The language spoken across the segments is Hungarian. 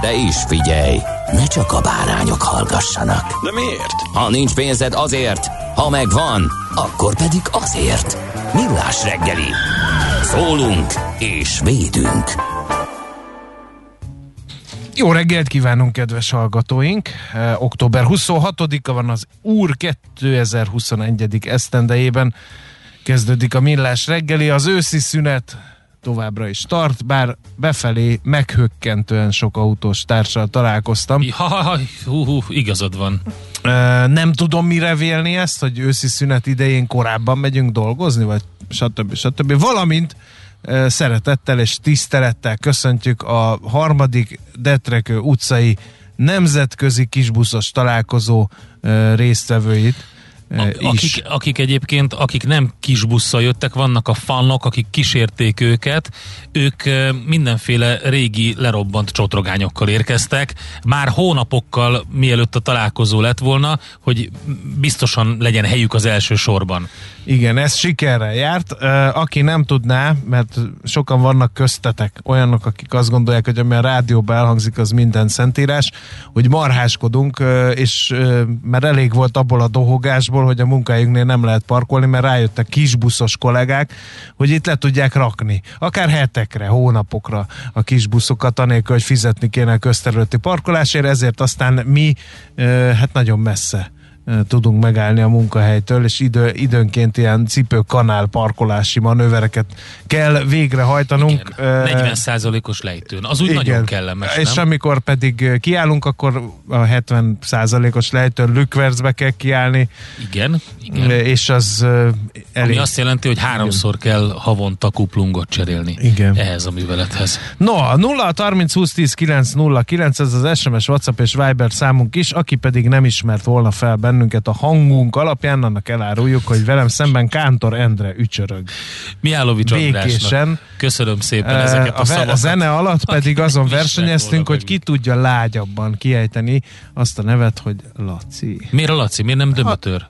De is figyelj, ne csak a bárányok hallgassanak. De miért? Ha nincs pénzed azért, ha megvan, akkor pedig azért. Millás reggeli. Szólunk és védünk. Jó reggelt kívánunk, kedves hallgatóink! Eh, október 26-a van az Úr 2021. esztendejében. Kezdődik a millás reggeli, az őszi szünet továbbra is tart, bár befelé meghökkentően sok autós társal találkoztam. Jaj, hú, hú, igazad van. Eh, nem tudom mire vélni ezt, hogy őszi szünet idején korábban megyünk dolgozni, vagy stb. stb. Valamint eh, szeretettel és tisztelettel köszöntjük a harmadik Detrekő utcai nemzetközi kisbuszos találkozó eh, résztvevőit. Is. Akik, akik egyébként, akik nem kis busszal jöttek, vannak a fanok, akik kísérték őket, ők mindenféle régi lerobbant csotrogányokkal érkeztek, már hónapokkal mielőtt a találkozó lett volna, hogy biztosan legyen helyük az első sorban. Igen, ez sikerrel járt. Aki nem tudná, mert sokan vannak köztetek, olyanok, akik azt gondolják, hogy ami a rádióban elhangzik, az minden szentírás, hogy marháskodunk, és mert elég volt abból a dohogásból, hogy a munkájuknél nem lehet parkolni, mert rájöttek kisbuszos kollégák, hogy itt le tudják rakni. Akár hetekre, hónapokra a kisbuszokat, anélkül, hogy fizetni kéne a közterületi parkolásért, ezért aztán mi hát nagyon messze tudunk megállni a munkahelytől, és idő, időnként ilyen cipőkanál parkolási manővereket kell végrehajtanunk. Igen, Ö, 40%-os lejtőn. Az úgy nagyon kellemes, És nem? amikor pedig kiállunk, akkor a 70%-os lejtőn lükvercbe kell kiállni, Igen, igen. és az elég. Ami azt jelenti, hogy háromszor kell havonta kuplungot cserélni Igen. ehhez a művelethez. No, a 0 30 20 10 9 0 9, ez az SMS, WhatsApp és Viber számunk is, aki pedig nem ismert volna fel bennünket a hangunk alapján, annak eláruljuk, hogy velem szemben Kántor Endre ücsörög. Andrásnak. Békésen. Köszönöm szépen Eh, ezeket a, a, szavakat. a zene alatt pedig azon versenyeztünk, hogy ki tudja lágyabban kiejteni azt a nevet, hogy Laci. Miért a Laci? Miért nem Dömötör?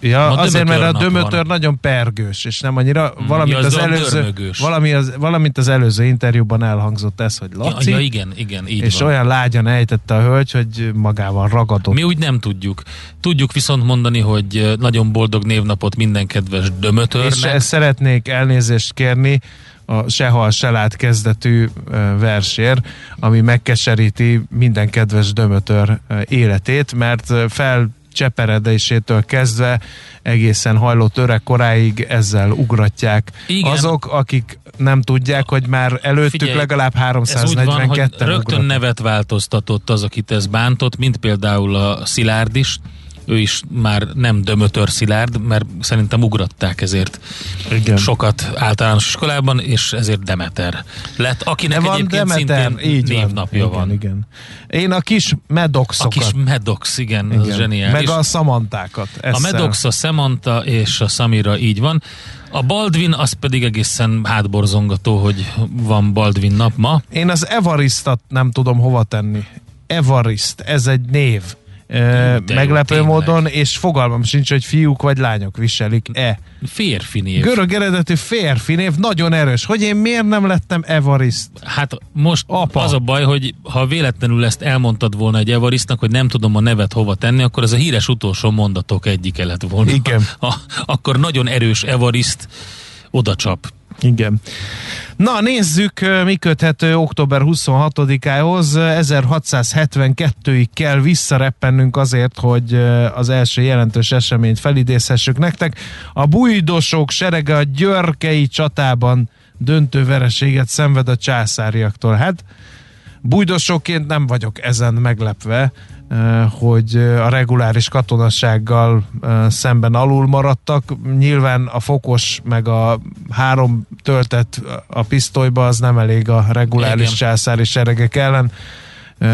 Ja, Ma azért, mert a Dömötör van. nagyon pergős, és nem annyira, valamint, ja, az az előző, dörmögős. valami az, valamint az előző interjúban elhangzott ez, hogy Laci, Ja, ja, igen, igen, így és van. olyan lágyan ejtette a hölgy, hogy magával ragadott. Mi úgy nem tudjuk. Tudjuk viszont mondani, hogy nagyon boldog névnapot minden kedves és Dömötörnek. ezt szeretnék elnézést kérni a Sehal Selát kezdetű versér, ami megkeseríti minden kedves dömötör életét, mert fel cseperedésétől kezdve egészen hajlott öreg koráig ezzel ugratják Igen. azok, akik nem tudják, hogy már előttük Figyelj, legalább Ez úgy van, hogy 342-en rögtön ugrottak. nevet változtatott az, akit ez bántott, mint például a Szilárd is. Ő is már nem Dömötör Szilárd, mert szerintem ugratták ezért Igen. sokat általános iskolában, és ezért Demeter lett, akinek De van egyébként Demeter, szintén így van. névnapja igen, van. Igen. Én a kis A medoxokat. kis Medox, igen, igen. az igen. zseniális. Meg a szamantákat. A. Medox, a Samantha és a Samira így van. A Baldwin az pedig egészen hátborzongató, hogy van Baldwin nap ma. Én az Evaristat nem tudom hova tenni. Evarist, ez egy név. Jó, meglepő tényleg. módon, és fogalmam sincs, hogy fiúk vagy lányok viselik-e. Férfi név. Görög eredetű férfi név, nagyon erős. Hogy én miért nem lettem Evarist? Hát most Apa. Az a baj, hogy ha véletlenül ezt elmondtad volna egy Evaristnak, hogy nem tudom a nevet hova tenni, akkor ez a híres utolsó mondatok egyike lett volna. Igen. A, akkor nagyon erős Evarist oda csap. Igen. Na nézzük, mi köthető október 26-ához. 1672-ig kell visszareppennünk azért, hogy az első jelentős eseményt felidézhessük nektek. A bújdosók serege a györkei csatában döntő vereséget szenved a császáriaktól. Hát bújdosóként nem vagyok ezen meglepve, hogy a reguláris katonassággal szemben alul maradtak. Nyilván a fokos meg a három töltet a pisztolyba az nem elég a reguláris Igen. császári seregek ellen.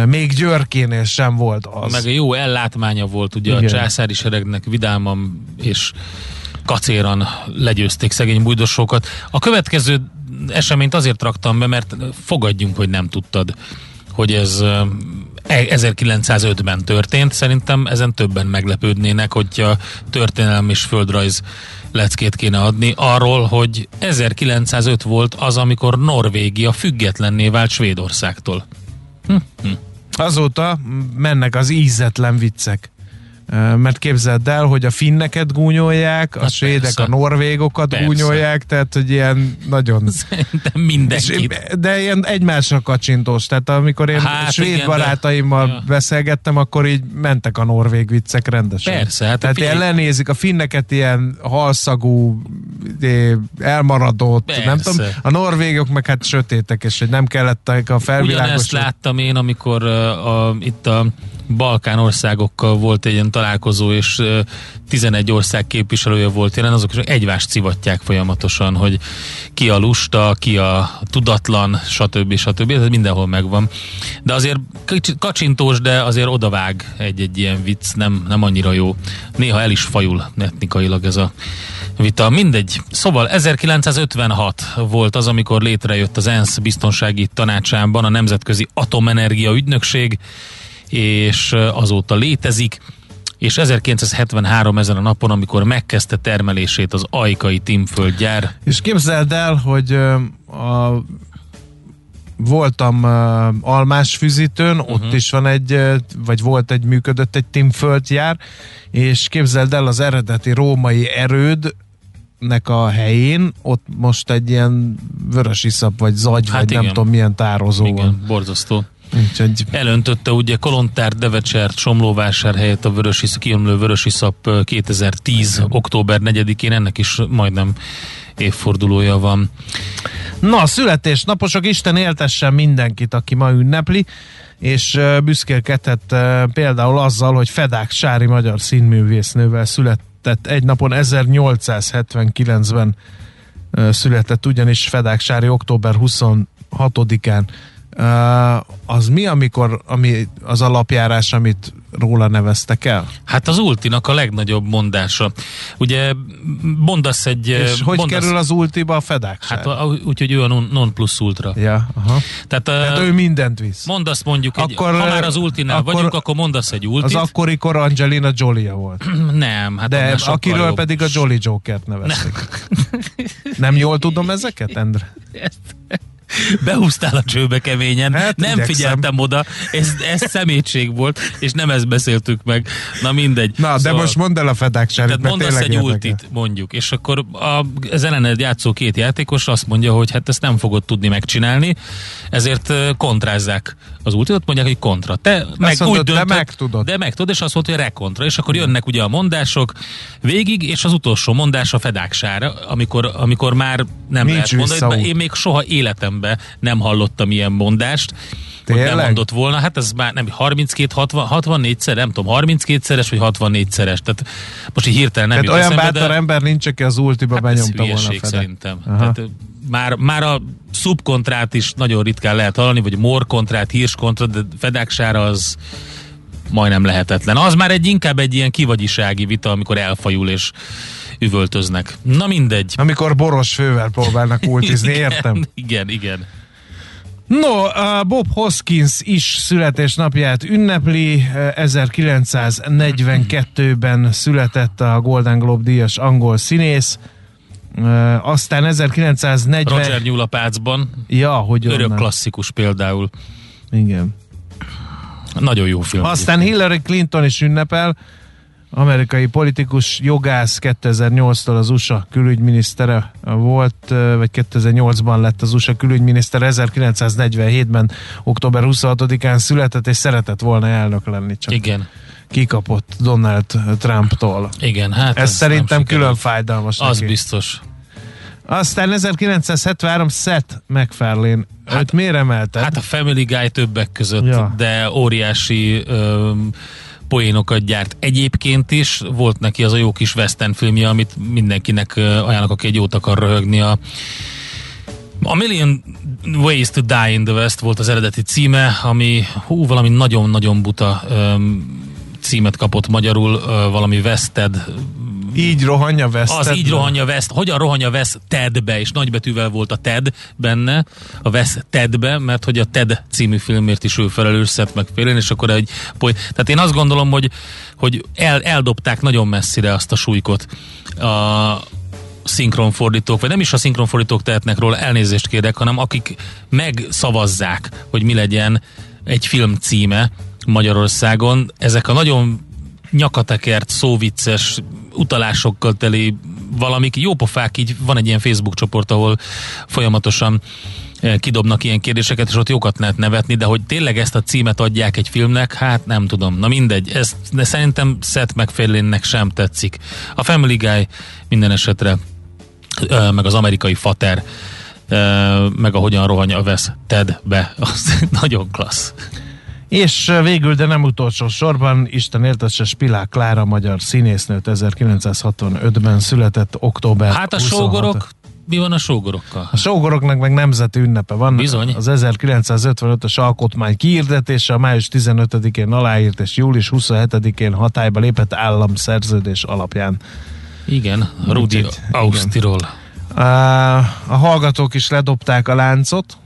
Még Györkénél sem volt az. Meg a jó ellátmánya volt ugye Igen. a császári seregnek vidáman és kacéran legyőzték szegény bújdosokat. A következő eseményt azért raktam be, mert fogadjunk, hogy nem tudtad, hogy ez 1905-ben történt. Szerintem ezen többen meglepődnének, hogyha történelem és földrajz leckét kéne adni arról, hogy 1905 volt az, amikor Norvégia függetlenné vált Svédországtól. Hm, hm. Azóta mennek az ízetlen viccek mert képzeld el, hogy a finneket gúnyolják, a hát svédek persze. a norvégokat persze. gúnyolják, tehát hogy ilyen nagyon... Szerintem mindenkit. De ilyen egymásra kacsintós, tehát amikor én hát svéd igen, barátaimmal de... beszélgettem, akkor így mentek a norvég viccek rendesen. Persze. Hát tehát ilyen lenézik a finneket ilyen halszagú, elmaradott, persze. nem tudom, a norvégok meg hát sötétek, és hogy nem kellett a felvilágosítani. Ugyanezt láttam én, amikor uh, a, itt a Balkán országokkal volt egy ilyen találkozó, és 11 ország képviselője volt jelen, azok is egymást civatják folyamatosan, hogy ki a lusta, ki a tudatlan, stb. stb. Ez mindenhol megvan. De azért kacsintós, de azért odavág egy-egy ilyen vicc, nem, nem annyira jó. Néha el is fajul etnikailag ez a vita. Mindegy. Szóval 1956 volt az, amikor létrejött az ENSZ biztonsági tanácsában a Nemzetközi Atomenergia Ügynökség, és azóta létezik, és 1973 ezen a napon, amikor megkezdte termelését az Ajkai Timföld gyár. És képzeld el, hogy a voltam almás füzitőn, uh-huh. ott is van egy, vagy volt egy, működött egy Timföldjár, és képzeld el az eredeti római erőd, nek a helyén, ott most egy ilyen vörös iszap, vagy zagy, hát vagy igen. nem tudom milyen tározó igen, van. borzasztó. Úgyhogy... Elöntötte ugye Kolontár, Devecsert, Somlóvásár helyett a vörös iszap, kiömlő vörös iszap 2010. Igen. október 4-én, ennek is majdnem évfordulója van. Na, születésnaposok, Isten éltessen mindenkit, aki ma ünnepli, és büszkélkedhet például azzal, hogy Fedák Sári magyar színművésznővel született egy napon 1879-ben született ugyanis Fedák Sári október 26-án az mi, amikor ami az alapjárás, amit róla neveztek el? Hát az Ultinak a legnagyobb mondása. Ugye mondasz egy... És hogy mondasz, kerül az Ultiba a fedák? Hát úgyhogy ő a non, plus ultra. Ja, aha. Tehát, Tehát ő mindent visz. Mondasz mondjuk egy, akkor, ha már az Ultinál akkor, vagyunk, akkor mondasz egy Ultit. Az akkorikor Angelina Jolie volt. Nem, hát De akiről jobb. pedig a Jolly Joker-t nevezték. Nem. Nem jól tudom ezeket, Endre? Ezt, Behúztál a csőbe keményen, hát, nem igyekszem. figyeltem oda, ez, ez szemétség volt, és nem ezt beszéltük meg. Na mindegy. Na, szóval, de most mondd el a fedáksárit, Tehát mondasz egy ultit, mondjuk, és akkor a, az ellened játszó két játékos azt mondja, hogy hát ezt nem fogod tudni megcsinálni, ezért kontrázzák az ultit, mondják, hogy kontra. Te meg mondod, úgy döntött, de meg tudod. De meg tudod, és azt mondta, hogy rekontra. És akkor jönnek ugye a mondások végig, és az utolsó mondás a fedáksára, amikor, amikor már nem Nincs lehet mondani. Én még soha életemben nem hallottam ilyen mondást. Tényleg? Hogy nem mondott volna, hát ez már nem 32, 60, 64-szer, nem tudom, 32-szeres vagy 64-szeres, tehát most így hirtelen nem tehát olyan bátor de... ember nincs, aki az ultiba hát benyomta volna a szerintem. Tehát, már, már a szubkontrát is nagyon ritkán lehet hallani, vagy morkontrát, hírskontrát, de fedáksára az majdnem lehetetlen. Az már egy inkább egy ilyen kivagyisági vita, amikor elfajul és üvöltöznek. Na mindegy. Amikor boros fővel próbálnak ultizni, értem? Igen, igen. No, Bob Hoskins is születésnapját ünnepli. 1942-ben született a Golden Globe díjas angol színész. Aztán 1940... Roger Nyulapácban. Ja, hogy Örök onnan. klasszikus például. Igen. Nagyon jó film. Aztán Hillary Clinton is ünnepel. amerikai politikus, jogász 2008-tól az USA külügyminisztere volt, vagy 2008-ban lett az USA külügyminiszter, 1947-ben október 26-án született, és szeretett volna elnök lenni, csak Igen. Kikapott Donald Trumptól. Igen, hát Ez, nem szerintem külön fájdalmas Az neki. biztos. Aztán 1973 Seth MacFarlane. Hát, őt miért emelted? Hát a Family Guy többek között, Ja. de óriási öm, poénokat gyárt. Egyébként is volt neki az a jó kis western filmje, amit mindenkinek ajánlok, aki egy jót akar röhögni. A, a Million Ways to Die in the West volt az eredeti címe, ami hú, valami nagyon-nagyon buta öm, címet kapott magyarul, valami Wested így rohanja West. az így rohanja West, hogyan rohanja West Tedbe, és nagybetűvel volt a Ted benne, a West Tedbe, mert hogy a Ted című filmért is ő felelős Seth MacFarlane, és akkor egy poly... Tehát én azt gondolom, hogy, hogy el, eldobták nagyon messzire azt a súlykot a szinkronfordítók, vagy nem is a szinkronfordítók tehetnek róla, elnézést kérek, hanem akik megszavazzák, hogy mi legyen egy film címe Magyarországon. Ezek a nagyon nyakatekert, szóvicces, utalásokkal teli valamik jópofák, így van egy ilyen Facebook csoport, ahol folyamatosan eh, kidobnak ilyen kérdéseket, és ott jókat lehet nevetni, de hogy tényleg ezt a címet adják egy filmnek, hát nem tudom. Na mindegy, ez, de szerintem Seth MacFarlane-nek sem tetszik. A Family Guy minden esetre, ö, meg az amerikai fater, ö, meg ahogyan rohanya a vesz Tedbe, az nagyon klassz. És végül, de nem utolsó sorban, Isten éltesse Spilák Klára, magyar színésznőt 1965-ben született október Hát a 26. sógorok, mi van a sógorokkal? A sógoroknak meg nemzeti ünnepe van. Bizony. Az 1955-ös alkotmány kiirdetése a május 15-én aláírt és július 27-én hatályba lépett államszerződés alapján. Igen, Rudi Ausztiról. Uh, a hallgatók is ledobták a láncot.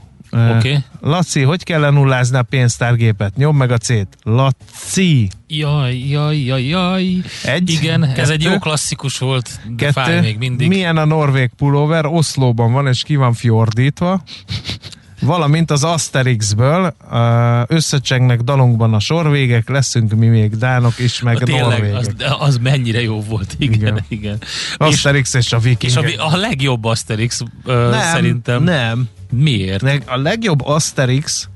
Oké. Laci, hogy kell lenullázni a pénztárgépet? Nyom meg a C-t. Laci. Jaj, jaj, jaj, jaj. Egy, Igen, ez kettő, egy jó klasszikus volt, de fáj Kettő. még mindig. Milyen a norvég pulóver? Oszlóban van, és ki van fjordítva. Valamint az Asterixből összecsengnek dalunkban a sorvégek, leszünk mi még dánok is, meg Tényleg, norvégek. az, az mennyire jó volt, igen, Igen. igen. igen. És, Asterix és, a és vikingek. a, a legjobb Asterix ö, nem, szerintem. Nem. Miért? A legjobb Asterix,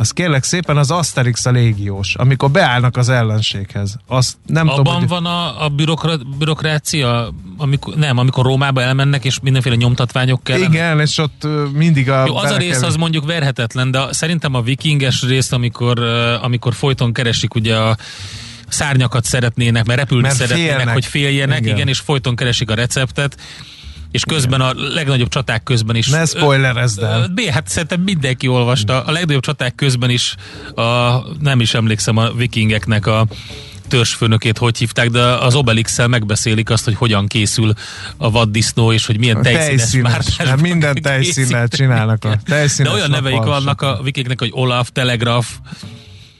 az kérlek szépen az Asterix a légiós, amikor beállnak az ellenséghez. Azt nem Abban tudom, hogy... van a, a bürokra, bürokrácia, amikor, nem, amikor Rómába elmennek, és mindenféle nyomtatványok kell. Igen, és ott mindig a... Jó, az a rész kell- az mondjuk verhetetlen, de szerintem a vikinges rész, amikor, amikor folyton keresik ugye a szárnyakat szeretnének, mert repülni Mert szeretnének, félnek. hogy féljenek. Igen. igen, és folyton keresik a receptet, és közben a legnagyobb csaták közben is... Ne spoilerezd el. B, hát szerintem mindenki olvasta. A legnagyobb csaták közben is, a, nem is emlékszem a vikingeknek a törzsfőnökét hogy hívták, de az obelix megbeszélik azt, hogy hogyan készül a vaddisznó, és hogy milyen tejszínes, Tejszínes. Hát minden tejszínnel csinálnak a De tejszínes olyan neveik vannak a vikingnek, hogy Olaf, Telegraf,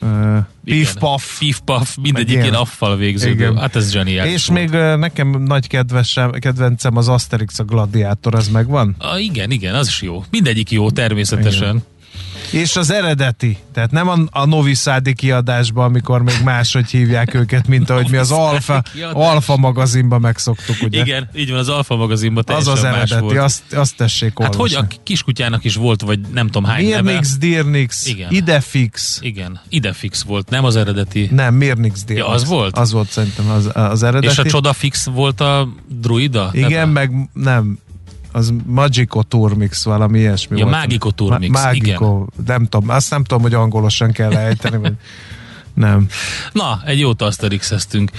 Ö, igen, Pif paf. Pif paf, mindegyik Meg ilyen ilyen. affal végződő. Igen. Hát ez zseniális. És volt. még nekem nagy kedvesem, kedvencem az Asterix a gladiátor, ez megvan? A, igen, igen, az is jó. Mindegyik jó, természetesen. És az eredeti, tehát nem a, a Noviszádi kiadásban, amikor még máshogy hívják őket, mint ahogy mi az Alfa. Alfa magazinban megszoktuk, ugye? Igen, így van, az Alfa magazinban az az eredeti, volt. azt, azt tessék Hát olvasni. hogy a kiskutyának is volt, vagy nem tudom hány neve. Mirnix, Dirnix, Igen. Idefix. Igen, idefix volt, nem az eredeti. Nem, Mirnix, Dirnix. Ja, az volt? Az volt szerintem az, az eredeti. És a csodafix volt a druida? Igen, neve? meg nem, az Magico Turmix, valami ilyesmi Ja, volt. Magico Turmix, Magico, nem tudom, azt nem tudom, hogy angolosan kell ejteni, vagy nem. Na, egy jót Asterix-eztünk.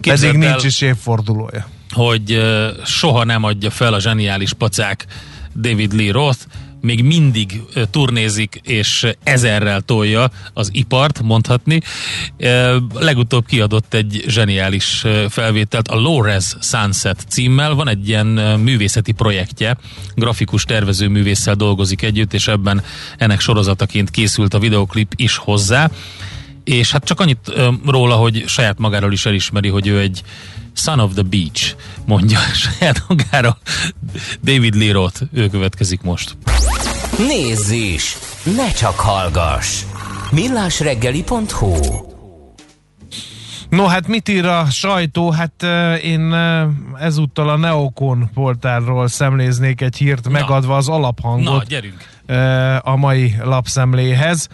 Pedig nincs is évfordulója. hogy soha nem adja fel a zseniális pacák David Lee Roth, még mindig turnézik, és ezerrel tolja az ipart, mondhatni. Legutóbb kiadott egy zseniális felvételt, a Lores Sunset címmel. Van egy ilyen művészeti projektje, grafikus tervező művésszel dolgozik együtt, és ebben ennek sorozataként készült a videoklip is hozzá. És hát csak annyit róla, hogy saját magáról is elismeri, hogy ő egy son of the beach, mondja saját magára. David Lee Roth, ő következik most. Nézz is! Ne csak hallgass! millásreggeli.hu No, hát mit ír a sajtó? Hát én ezúttal a Neokon portálról szemléznék egy hírt, Na. megadva az alaphangot Na, gyerünk. a mai lapszemléhez.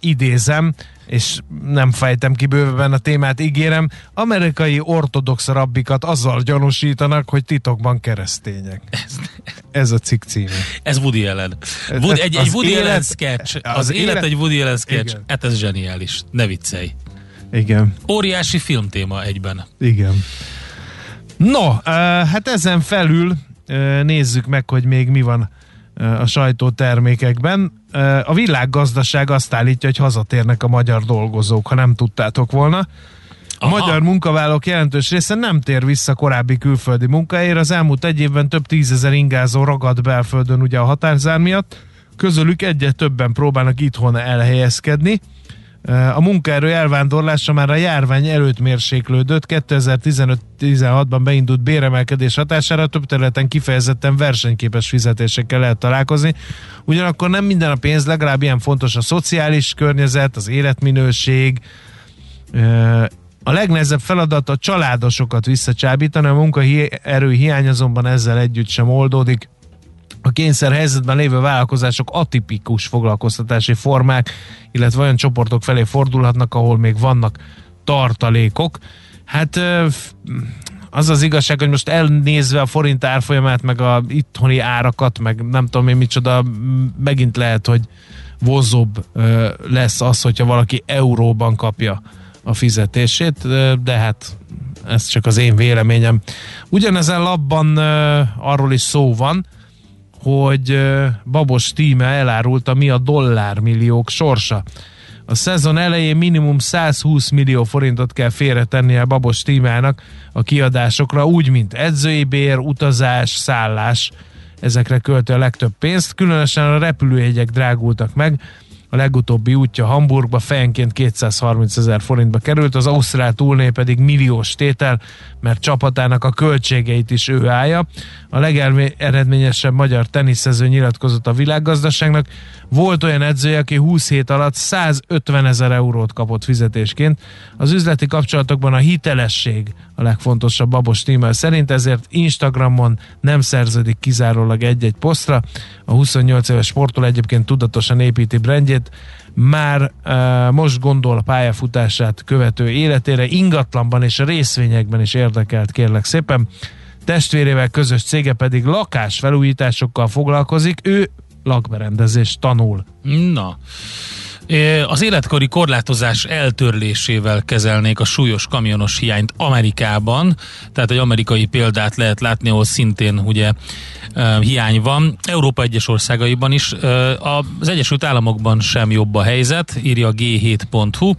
Idézem, és nem fejtem ki bővebben a témát, ígérem, amerikai ortodox rabbikat azzal gyanúsítanak, hogy titokban keresztények. Ez a cikk címe. Ez Woody Allen. Ez- Woody, egy, egy Woody Allen élet- sketch. az Az, élet, élet- egy Woody Allen sketch. Igen. Hát ez zseniális. Ne viccelj. Igen. Óriási filmtéma egyben. Igen. No, hát ezen felül nézzük meg, hogy még mi van a sajtótermékekben. A világgazdaság azt állítja, hogy hazatérnek a magyar dolgozók, ha nem tudtátok volna. A Aha. magyar munkavállalók jelentős része nem tér vissza korábbi külföldi munkáért. Az elmúlt egy évben több tízezer ingázó ragad belföldön ugye a határzár miatt. Közülük egyre többen próbálnak itthon elhelyezkedni. A munkaerő elvándorlása már a járvány előtt mérséklődött, 2015-16-ban beindult béremelkedés hatására több területen kifejezetten versenyképes fizetésekkel lehet találkozni. Ugyanakkor nem minden a pénz, legalább ilyen fontos a szociális környezet, az életminőség. A legnehezebb feladat a családosokat visszacsábítani, a munkaerő hiány azonban ezzel együtt sem oldódik. A kényszer helyzetben lévő vállalkozások atipikus foglalkoztatási formák, illetve olyan csoportok felé fordulhatnak, ahol még vannak tartalékok. Hát az az igazság, hogy most elnézve a forint árfolyamát, meg a itthoni árakat, meg nem tudom én micsoda, megint lehet, hogy vonzóbb lesz az, hogyha valaki euróban kapja a fizetését, de hát ez csak az én véleményem. Ugyanezen labban arról is szó van, hogy Babos tíme elárulta, mi a dollármilliók sorsa. A szezon elején minimum 120 millió forintot kell félretennie Babos tímának a kiadásokra, úgy, mint edzői bér, utazás, szállás, ezekre költi a legtöbb pénzt. Különösen a repülőjegyek drágultak meg, a legutóbbi útja Hamburgba fejenként 230 ezer forintba került, az Ausztrál túlné pedig milliós tétel, mert csapatának a költségeit is ő állja. A legeredményesebb magyar teniszező nyilatkozott a világgazdaságnak. Volt olyan edzője, aki 20 hét alatt 150 ezer eurót kapott fizetésként. Az üzleti kapcsolatokban a hitelesség a legfontosabb Babos Tímel szerint, ezért Instagramon nem szerződik kizárólag egy-egy posztra. A 28 éves sportol egyébként tudatosan építi brandjét, már uh, most gondol a pályafutását követő életére, ingatlanban és részvényekben is érdekelt, kérlek szépen. Testvérével közös cége pedig lakásfelújításokkal foglalkozik, ő lakberendezést tanul. Na, az életkori korlátozás eltörlésével kezelnék a súlyos kamionos hiányt Amerikában, tehát egy amerikai példát lehet látni, ahol szintén ugye hiány van. Európa egyes országaiban is, az Egyesült Államokban sem jobb a helyzet, írja a g7.hu.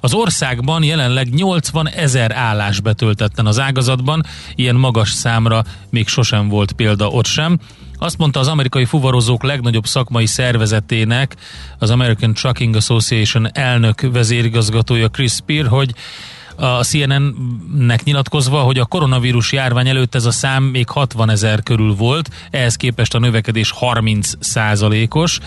Az országban jelenleg 80 ezer állás betöltetten az ágazatban, ilyen magas számra még sosem volt példa ott sem. Azt mondta az amerikai fuvarozók legnagyobb szakmai szervezetének, az American Trucking Association elnök vezérigazgatója Chris Spear, hogy a CNN-nek nyilatkozva, hogy a koronavírus járvány előtt ez a szám még 60 ezer körül volt, ehhez képest a növekedés 30 százalékos.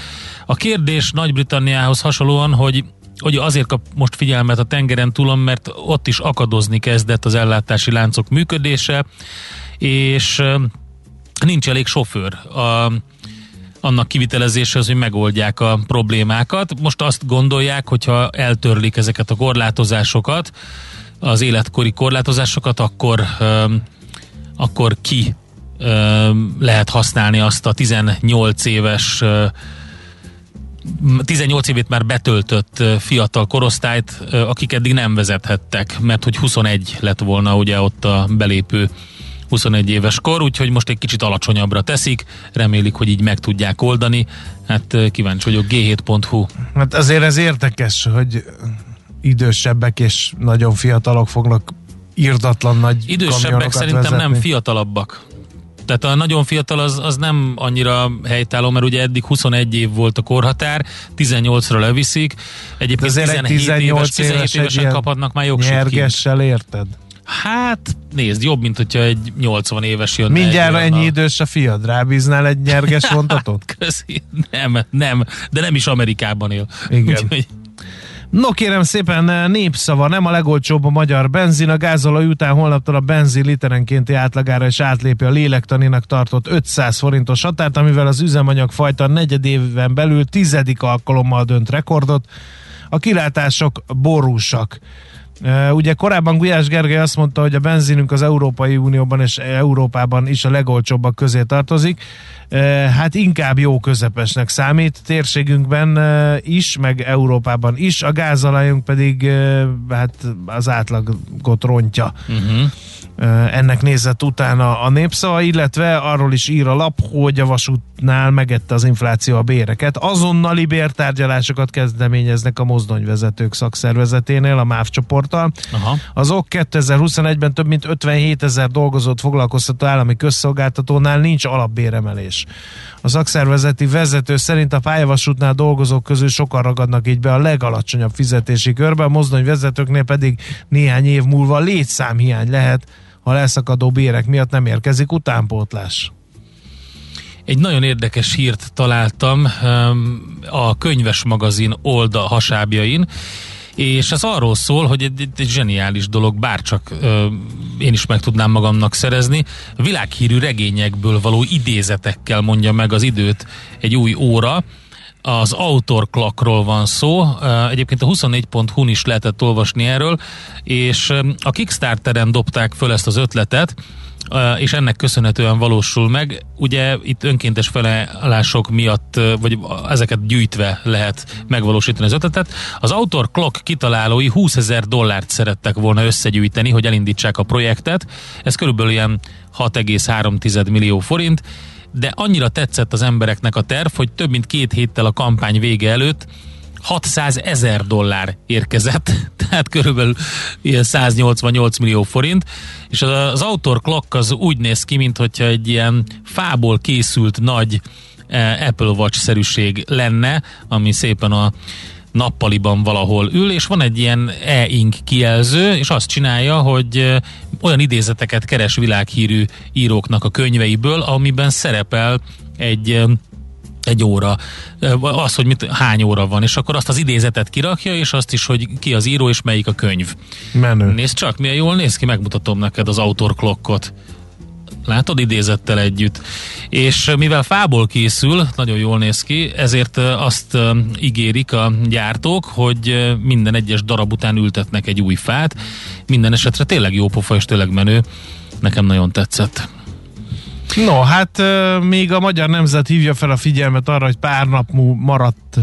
A kérdés Nagy-Britanniához hasonlóan, hogy hogy azért kap most figyelmet a tengeren túlon, mert ott is akadozni kezdett az ellátási láncok működése, és nincs elég sofőr a, annak kivitelezéshez, hogy megoldják a problémákat. Most azt gondolják, hogyha eltörlik ezeket a korlátozásokat, az életkori korlátozásokat, akkor, öm, akkor ki öm, lehet használni azt a 18 éves ö, 18 évét már betöltött fiatal korosztályt, akik eddig nem vezethettek, mert hogy 21 lett volna ugye ott a belépő 21 éves kor, úgyhogy most egy kicsit alacsonyabbra teszik, remélik, hogy így meg tudják oldani. Hát kíváncsi vagyok, g7.hu. Hát azért ez érdekes, hogy idősebbek és nagyon fiatalok fognak írdatlan nagy Idősebbek szerintem vezetni. nem fiatalabbak. Tehát a nagyon fiatal az, az nem annyira helytálló, mert ugye eddig 21 év volt a korhatár, 18-ra leviszik, egyébként azért 17, egy 18 éves, 17 éves egy évesen ilyen kaphatnak már. Nyergessel érted? Hát nézd, jobb, mint hogyha egy 80 éves jönne. Mindjárt egy ennyi olyannal. idős a fiad, rábíznál egy nyerges vontatot? Köszi. Nem, nem, de nem is Amerikában él. Igen. Úgyhogy, No kérem szépen, népszava, nem a legolcsóbb a magyar benzin, a gázolaj után holnaptól a benzin literenkénti átlagára is átlépi a lélektaninak tartott 500 forintos határt, amivel az üzemanyag fajta negyed éven belül tizedik alkalommal dönt rekordot. A kilátások borúsak. Ugye korábban Gulyás Gergely azt mondta, hogy a benzinünk az Európai Unióban és Európában is a legolcsóbbak közé tartozik. Hát inkább jó közepesnek számít térségünkben is, meg Európában is, a gázalajunk pedig hát az átlagot rontja. Uh-huh. Ennek nézett utána a népszava, illetve arról is ír a lap, hogy a vasútnál megette az infláció a béreket. Azonnali bértárgyalásokat kezdeményeznek a mozdonyvezetők szakszervezeténél, a MÁV csoporttal. Aha. Az OK 2021-ben több mint 57 ezer dolgozót foglalkoztató állami közszolgáltatónál nincs alapbéremelés. A szakszervezeti vezető szerint a pályavasútnál dolgozók közül sokan ragadnak így be a legalacsonyabb fizetési körbe, a mozdonyvezetőknél pedig néhány év múlva létszámhiány lehet, ha leszakadó bérek miatt nem érkezik utánpótlás. Egy nagyon érdekes hírt találtam a könyves magazin oldal hasábjain, és ez arról szól, hogy egy, egy zseniális dolog, bárcsak ö, én is meg tudnám magamnak szerezni. Világhírű regényekből való idézetekkel mondja meg az időt egy új óra, az Autor Clockról van szó, egyébként a 24.hu-n is lehetett olvasni erről, és a Kickstarteren dobták föl ezt az ötletet, és ennek köszönhetően valósul meg. Ugye itt önkéntes felállások miatt, vagy ezeket gyűjtve lehet megvalósítani az ötletet. Az Autor Clock kitalálói 20 ezer dollárt szerettek volna összegyűjteni, hogy elindítsák a projektet. Ez körülbelül ilyen 6,3 millió forint, de annyira tetszett az embereknek a terv, hogy több mint két héttel a kampány vége előtt 600 ezer dollár érkezett, tehát körülbelül 188 millió forint, és az Autor Clock az úgy néz ki, mintha egy ilyen fából készült nagy eh, Apple Watch-szerűség lenne, ami szépen a nappaliban valahol ül, és van egy ilyen e-ink kijelző, és azt csinálja, hogy olyan idézeteket keres világhírű íróknak a könyveiből, amiben szerepel egy egy óra, az, hogy mit, hány óra van, és akkor azt az idézetet kirakja, és azt is, hogy ki az író, és melyik a könyv. Menő. Nézd csak, milyen jól néz ki, megmutatom neked az autorklokkot. Látod idézettel együtt. És mivel fából készül, nagyon jól néz ki, ezért azt ígérik a gyártók, hogy minden egyes darab után ültetnek egy új fát. Minden esetre tényleg jó pofa és tényleg menő. Nekem nagyon tetszett. No, hát még a Magyar Nemzet hívja fel a figyelmet arra, hogy pár nap maradt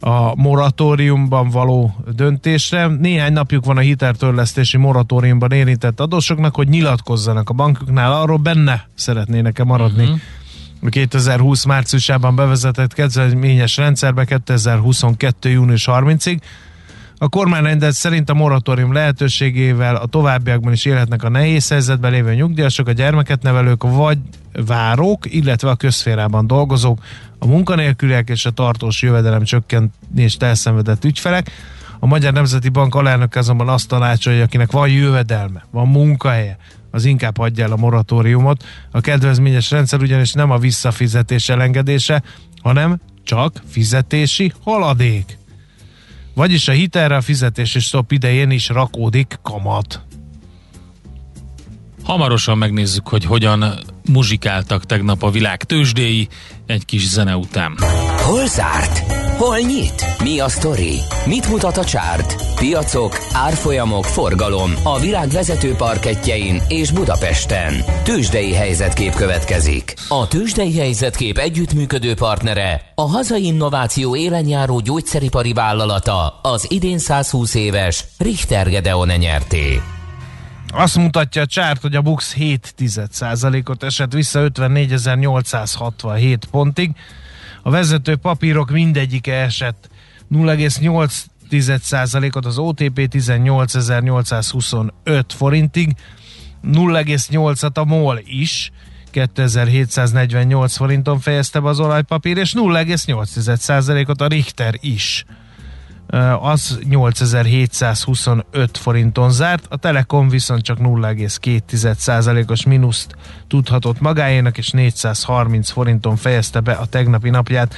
a moratóriumban való döntésre. Néhány napjuk van a hiteltörlesztési moratóriumban érintett adósoknak, hogy nyilatkozzanak a bankoknál, arról benne szeretnének-e maradni. Uh-huh. A 2020 márciusában bevezetett kedvezményes rendszerbe 2022. június 30-ig. A kormányrendet szerint a moratórium lehetőségével a továbbiakban is élhetnek a nehéz helyzetben lévő nyugdíjasok, a gyermeket nevelők vagy várók, illetve a közférában dolgozók, a munkanélküliek és a tartós jövedelem csökkentést elszenvedett ügyfelek. A Magyar Nemzeti Bank alelnök azonban azt tanácsolja, hogy akinek van jövedelme, van munkahelye, az inkább hagyja el a moratóriumot. A kedvezményes rendszer ugyanis nem a visszafizetés elengedése, hanem csak fizetési haladék. Vagyis a hitelre a fizetési stop idején is rakódik kamat. Hamarosan megnézzük, hogy hogyan muzsikáltak tegnap a világ tőzsdéi egy kis zene után. Hol zárt? Hol nyit? Mi a sztori? Mit mutat a csárt? Piacok, árfolyamok, forgalom a világ vezető parketjein és Budapesten. Tőzsdei helyzetkép következik. A Tőzsdei helyzetkép együttműködő partnere a hazai innováció élenjáró gyógyszeripari vállalata az idén 120 éves Richter Gedeon nyerté. Azt mutatja a csárt, hogy a Bux 7% ot esett vissza 54.867 pontig. A vezető papírok mindegyike esett 0,8% ot az OTP 18.825 forintig, 0,8-at a MOL is, 2748 forinton fejezte be az olajpapír, és 0,8%-ot a Richter is az 8725 forinton zárt, a Telekom viszont csak 0,2%-os mínuszt tudhatott magáénak, és 430 forinton fejezte be a tegnapi napját.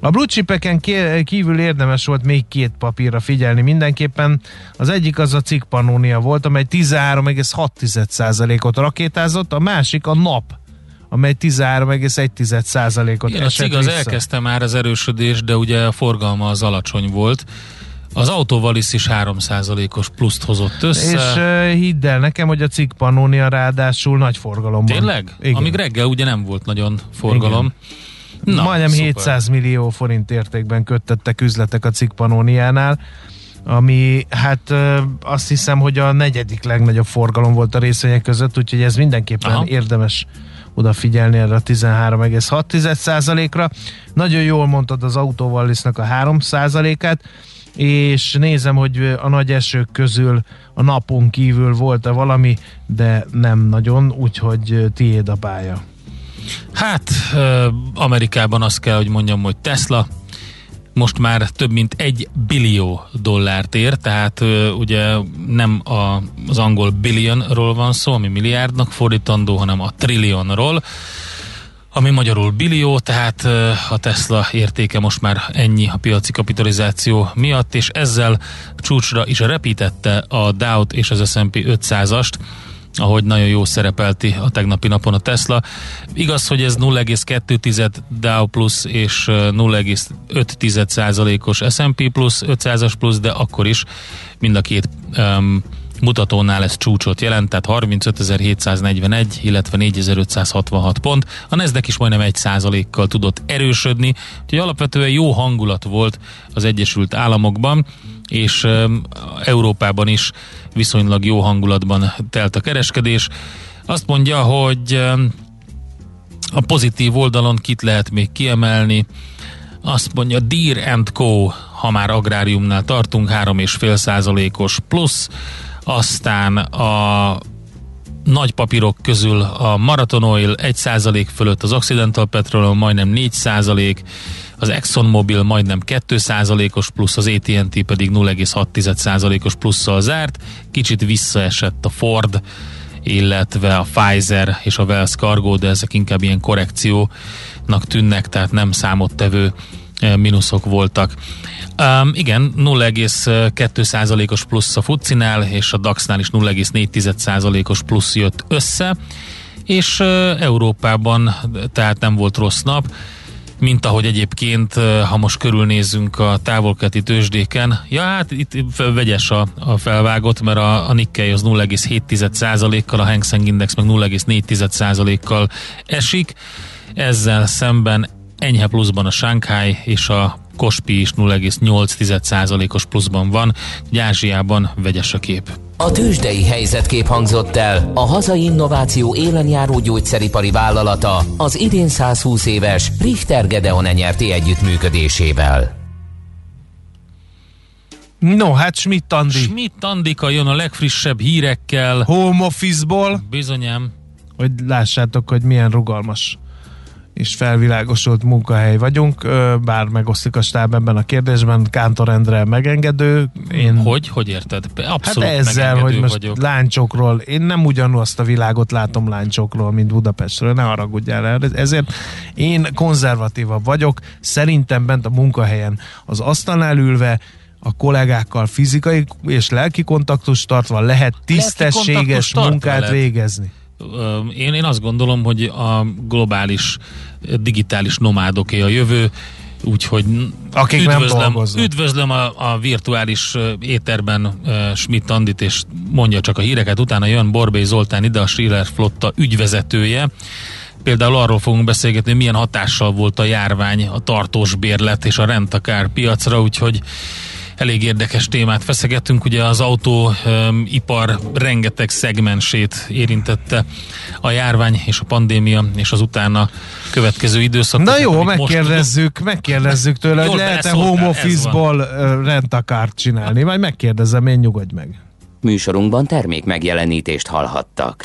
A blue chipeken kívül érdemes volt még két papírra figyelni mindenképpen. Az egyik az a cikk Pannonia volt, amely 13,6%-ot rakétázott, a másik a nap, amely 13,1%-ot Igen, esett cig az vissza. elkezdte már az erősödés, de ugye a forgalma az alacsony volt. Az autóval is 3%-os pluszt hozott össze. És uh, hidd el nekem, hogy a cikk Pannonia ráadásul nagy forgalomban. Tényleg? Igen. Amíg reggel ugye nem volt nagyon forgalom. Na, Majdnem szuper. 700 millió forint értékben köttettek üzletek a cikk Pannoniánál, ami hát azt hiszem, hogy a negyedik legnagyobb forgalom volt a részvények között, úgyhogy ez mindenképpen. Aha. érdemes odafigyelni erre a 13,6%-ra. Nagyon jól mondtad az autóvallisznak a 3%-át, és nézem, hogy a nagy esők közül a napon kívül volt-e valami, de nem nagyon, úgyhogy tiéd a pálya. Hát Amerikában azt kell, hogy mondjam, hogy Tesla most már több mint egy billió dollárt ér, tehát ugye nem a, az angol billionról van szó, ami milliárdnak fordítandó, hanem a trillionról, ami magyarul billió, tehát a Tesla értéke most már ennyi a piaci kapitalizáció miatt, és ezzel csúcsra is repítette a Dow-t és az S&P 500-ast, ahogy nagyon jó szerepelti a tegnapi napon a Tesla. Igaz, hogy ez 0,2 Dow plusz és ö, 0,5 százalékos S&P plusz, 500-as plusz, de akkor is mind a két um, mutatónál ez csúcsot jelent, tehát 35.741, illetve 4.566 pont. A Nasdaq is majdnem 1 százalékkal tudott erősödni, úgyhogy alapvetően jó hangulat volt az Egyesült Államokban, és Európában is viszonylag jó hangulatban telt a kereskedés. Azt mondja, hogy a pozitív oldalon kit lehet még kiemelni, azt mondja Deer Co., ha már agráriumnál tartunk, 3,5 százalékos plusz, aztán a nagy papírok közül a Marathon Oil 1% fölött, az Occidental Petroleum majdnem 4%, az ExxonMobil majdnem 2%-os plusz, az AT&T pedig 0,6%-os plusszal zárt, kicsit visszaesett a Ford, illetve a Pfizer és a Wells Cargo, de ezek inkább ilyen korrekciónak tűnnek, tehát nem számottevő mínuszok voltak. Um, igen, 0,2%-os plusz a Fucinál, és a DAX-nál is 0,4%-os plusz jött össze, és uh, Európában tehát nem volt rossz nap, mint ahogy egyébként, ha most körülnézzünk a távolkati tőzsdéken, ja hát itt vegyes a, a felvágott, mert a, a Nikkei az 0,7%-kal, a Hang Seng Index meg 0,4%-kal esik, ezzel szemben enyhe pluszban a Shanghai és a Kospi is 0,8%-os pluszban van, Ázsiában vegyes a kép. A tőzsdei helyzetkép hangzott el a hazai innováció élenjáró gyógyszeripari vállalata az idén 120 éves Richter Gedeon nyerti együttműködésével. No, hát Schmidt Andi. Schmidt Andika jön a legfrissebb hírekkel. Home Office-ból, Bizonyám. hogy lássátok, hogy milyen rugalmas és felvilágosult munkahely vagyunk, bár megosztik a stáb ebben a kérdésben, Kántor Endre megengedő, én Hogy? Hogy érted? Hát Abszolút ezzel, hogy most vagyok. láncsokról, én nem ugyanazt a világot látom láncsokról, mint Budapestről, ne haragudjál el. Ezért én konzervatívabb vagyok, szerintem bent a munkahelyen az asztalnál ülve, a kollégákkal fizikai és lelki kontaktust tartva lehet tisztességes munkát lehet. végezni. Én, én azt gondolom, hogy a globális digitális nomádoké a jövő, úgyhogy Akik nem üdvözlöm, dolgoznak. üdvözlöm a, a virtuális éterben ö, Schmidt Andit, és mondja csak a híreket, utána jön Borbély Zoltán ide, a Schiller Flotta ügyvezetője. Például arról fogunk beszélgetni, milyen hatással volt a járvány, a tartós bérlet és a rentakár piacra, úgyhogy elég érdekes témát feszegettünk. Ugye az autóipar rengeteg szegmensét érintette a járvány és a pandémia és az utána következő időszak. Na jó, amit most megkérdezzük, megkérdezzük tőle, hogy Jól lehet-e beleszóltál, home office-ból rentakárt csinálni, majd megkérdezem, én nyugodj meg. Műsorunkban termék megjelenítést hallhattak.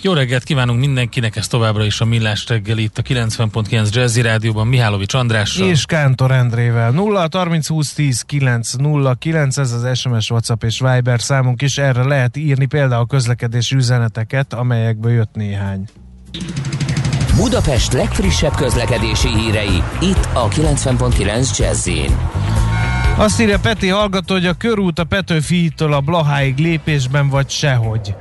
Jó reggelt kívánunk mindenkinek, ez továbbra is a Millás reggeli itt a 90.9 Jazzy Rádióban Mihálovics Andrással. És Kántor Endrével. 0 30 20 10 9 0 9, ez az SMS, WhatsApp és Viber számunk is. Erre lehet írni például a közlekedési üzeneteket, amelyekből jött néhány. Budapest legfrissebb közlekedési hírei, itt a 90.9 jazz Azt írja Peti hallgató, hogy a körút a Petőfi-től a Blaháig lépésben vagy sehogy.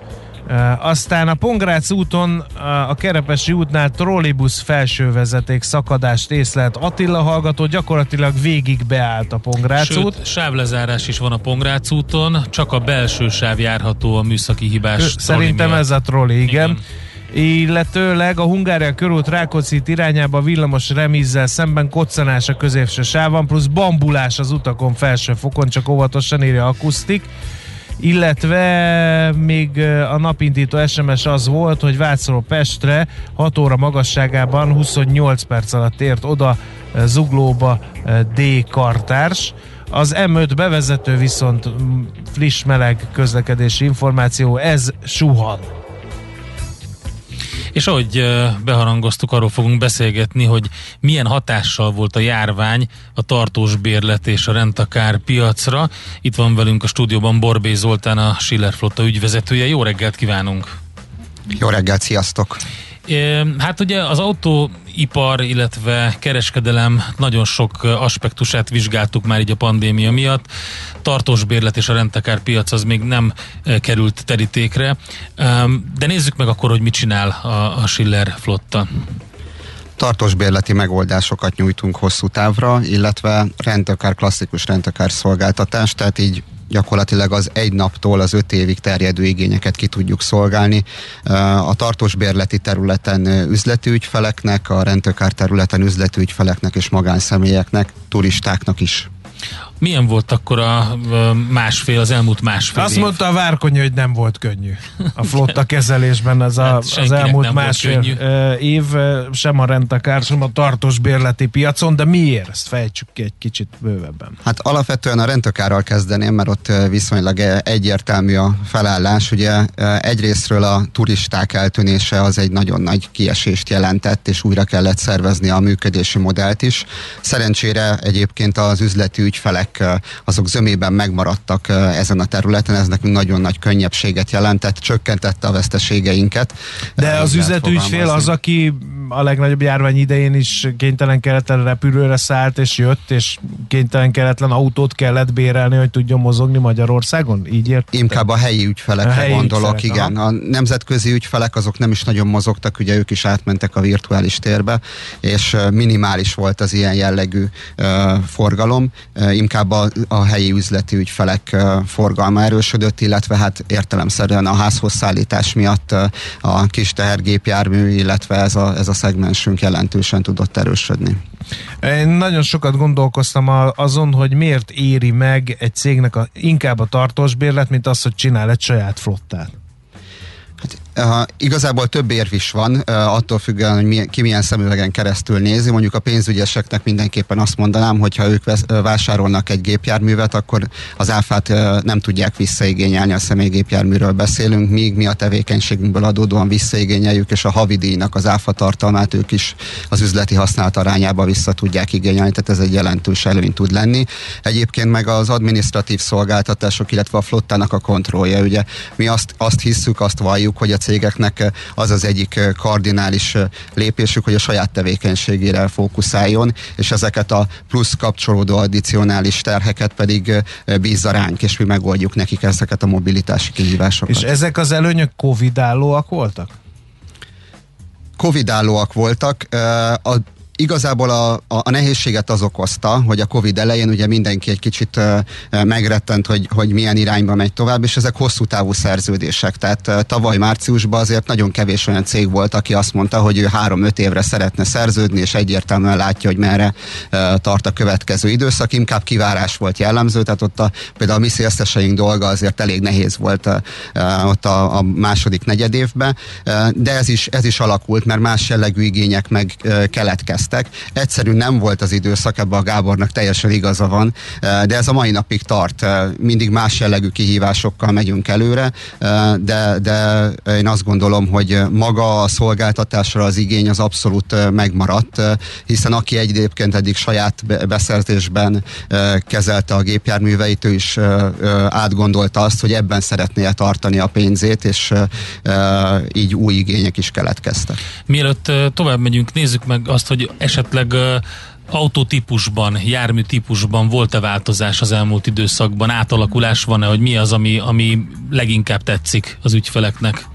Aztán a Pongrác úton a Kerepesi útnál trollibusz felsővezeték szakadást észlelt Attila hallgató, gyakorlatilag végig beállt a Pongrác Sőt, út. sávlezárás is van a Pongrác úton, csak a belső sáv járható a műszaki hibás Szerintem miatt. ez a trolli, igen. Igen. Illetőleg a Hungária körút Rákóczi irányába villamos remízzel szemben koccanás a középső sávon, plusz bambulás az utakon felső fokon, csak óvatosan írja akusztik illetve még a napindító SMS az volt, hogy Vácról Pestre 6 óra magasságában 28 perc alatt ért oda Zuglóba D. Kartárs. Az M5 bevezető viszont friss meleg közlekedési információ, ez suhan. És ahogy beharangoztuk, arról fogunk beszélgetni, hogy milyen hatással volt a járvány a tartós bérlet és a rendtakár piacra. Itt van velünk a stúdióban Borbé Zoltán, a Schiller Flotta ügyvezetője. Jó reggelt kívánunk! Jó reggelt, sziasztok! Hát ugye az autóipar, illetve kereskedelem nagyon sok aspektusát vizsgáltuk már így a pandémia miatt. Tartós bérlet és a rendtakár piac az még nem került terítékre. De nézzük meg akkor, hogy mit csinál a Schiller flotta tartós bérleti megoldásokat nyújtunk hosszú távra, illetve rendtakár, klasszikus rendtakár szolgáltatás, tehát így gyakorlatilag az egy naptól az öt évig terjedő igényeket ki tudjuk szolgálni. A tartós bérleti területen üzleti ügyfeleknek, a rendőkár területen üzleti ügyfeleknek és magánszemélyeknek, turistáknak is. Milyen volt akkor a másfél, az elmúlt másfél Azt év? mondta a Várkonyi, hogy nem volt könnyű a flotta kezelésben ez a, Hát az elmúlt másfél év, sem a rendtakár, sem a tartós bérleti piacon, de miért? Ezt fejtsük ki egy kicsit bővebben. Hát alapvetően a rendtakárral kezdeném, mert ott viszonylag egyértelmű a felállás. Ugye egyrésztről a turisták eltűnése az egy nagyon nagy kiesést jelentett, és újra kellett szervezni a működési modellt is. Szerencsére egyébként az üzleti ügyfelek azok zömében megmaradtak ezen a területen, ez nekünk nagyon nagy könnyebbséget jelentett, csökkentette a veszteségeinket. De Így az üzletügyfél az, aki a legnagyobb járvány idején is kénytelen keleten repülőre szállt és jött, és kénytelen keletlen autót kellett bérelni, hogy tudjon mozogni Magyarországon? Így ért? Inkább a helyi ügyfelekre A helyi gondolok, ügyfelek, igen. A nemzetközi ügyfelek azok nem is nagyon mozogtak, ugye ők is átmentek a virtuális térbe, és minimális volt az ilyen jellegű ö, forgalom, inkább a, a helyi üzleti ügyfelek forgalma erősödött, illetve hát értelemszerűen a házhoz szállítás miatt a kis tehergépjármű, illetve ez a, ez a szegmensünk jelentősen tudott erősödni. Én nagyon sokat gondolkoztam azon, hogy miért éri meg egy cégnek a, inkább a tartós bérlet, mint az, hogy csinál egy saját flottát. Uh, igazából több érv is van, uh, attól függően, hogy milyen, ki milyen szemüvegen keresztül nézi. Mondjuk a pénzügyeseknek mindenképpen azt mondanám, hogy ha ők vesz, vásárolnak egy gépjárművet, akkor az áfát uh, nem tudják visszaigényelni, a személygépjárműről beszélünk, míg mi a tevékenységünkből adódóan visszaigényeljük, és a havidíjnak az áfa tartalmát ők is az üzleti használat arányába vissza tudják igényelni, tehát ez egy jelentős előny tud lenni. Egyébként meg az administratív szolgáltatások, illetve a flottának a kontrollja. Ugye mi azt, azt hisszük, azt valljuk, hogy a cégeknek az az egyik kardinális lépésük, hogy a saját tevékenységére fókuszáljon, és ezeket a plusz kapcsolódó addicionális terheket pedig bízza ránk, és mi megoldjuk nekik ezeket a mobilitási kihívásokat. És ezek az előnyök covidálóak voltak? Covidálóak voltak. A igazából a, a, a nehézséget az okozta, hogy a Covid elején ugye mindenki egy kicsit uh, megrettent, hogy, hogy milyen irányba megy tovább, és ezek hosszú távú szerződések. Tehát uh, tavaly márciusban azért nagyon kevés olyan cég volt, aki azt mondta, hogy ő három-öt évre szeretne szerződni, és egyértelműen látja, hogy merre uh, tart a következő időszak. Inkább kivárás volt jellemző, tehát ott a, például a mi szélszeseink dolga azért elég nehéz volt ott a, a második negyedévben, uh, de ez is, ez is alakult, mert más jellegű igények meg keletkeztek érkeztek. Egyszerű nem volt az időszak, ebben a Gábornak teljesen igaza van, eh, de ez a mai napig tart. Eh, mindig más jellegű kihívásokkal megyünk előre, eh, de, de én azt gondolom, hogy maga a szolgáltatásra az igény az abszolút megmaradt, hiszen aki egyébként eddig saját beszerzésben kezelte a gépjárműveit, ő is átgondolta azt, hogy ebben szeretné tartani a pénzét, és így új igények is keletkeztek. Mielőtt tovább megyünk, nézzük meg azt, hogy esetleg autótípusban, járműtípusban volt-e változás az elmúlt időszakban, átalakulás van-e, hogy mi az, ami, ami leginkább tetszik az ügyfeleknek?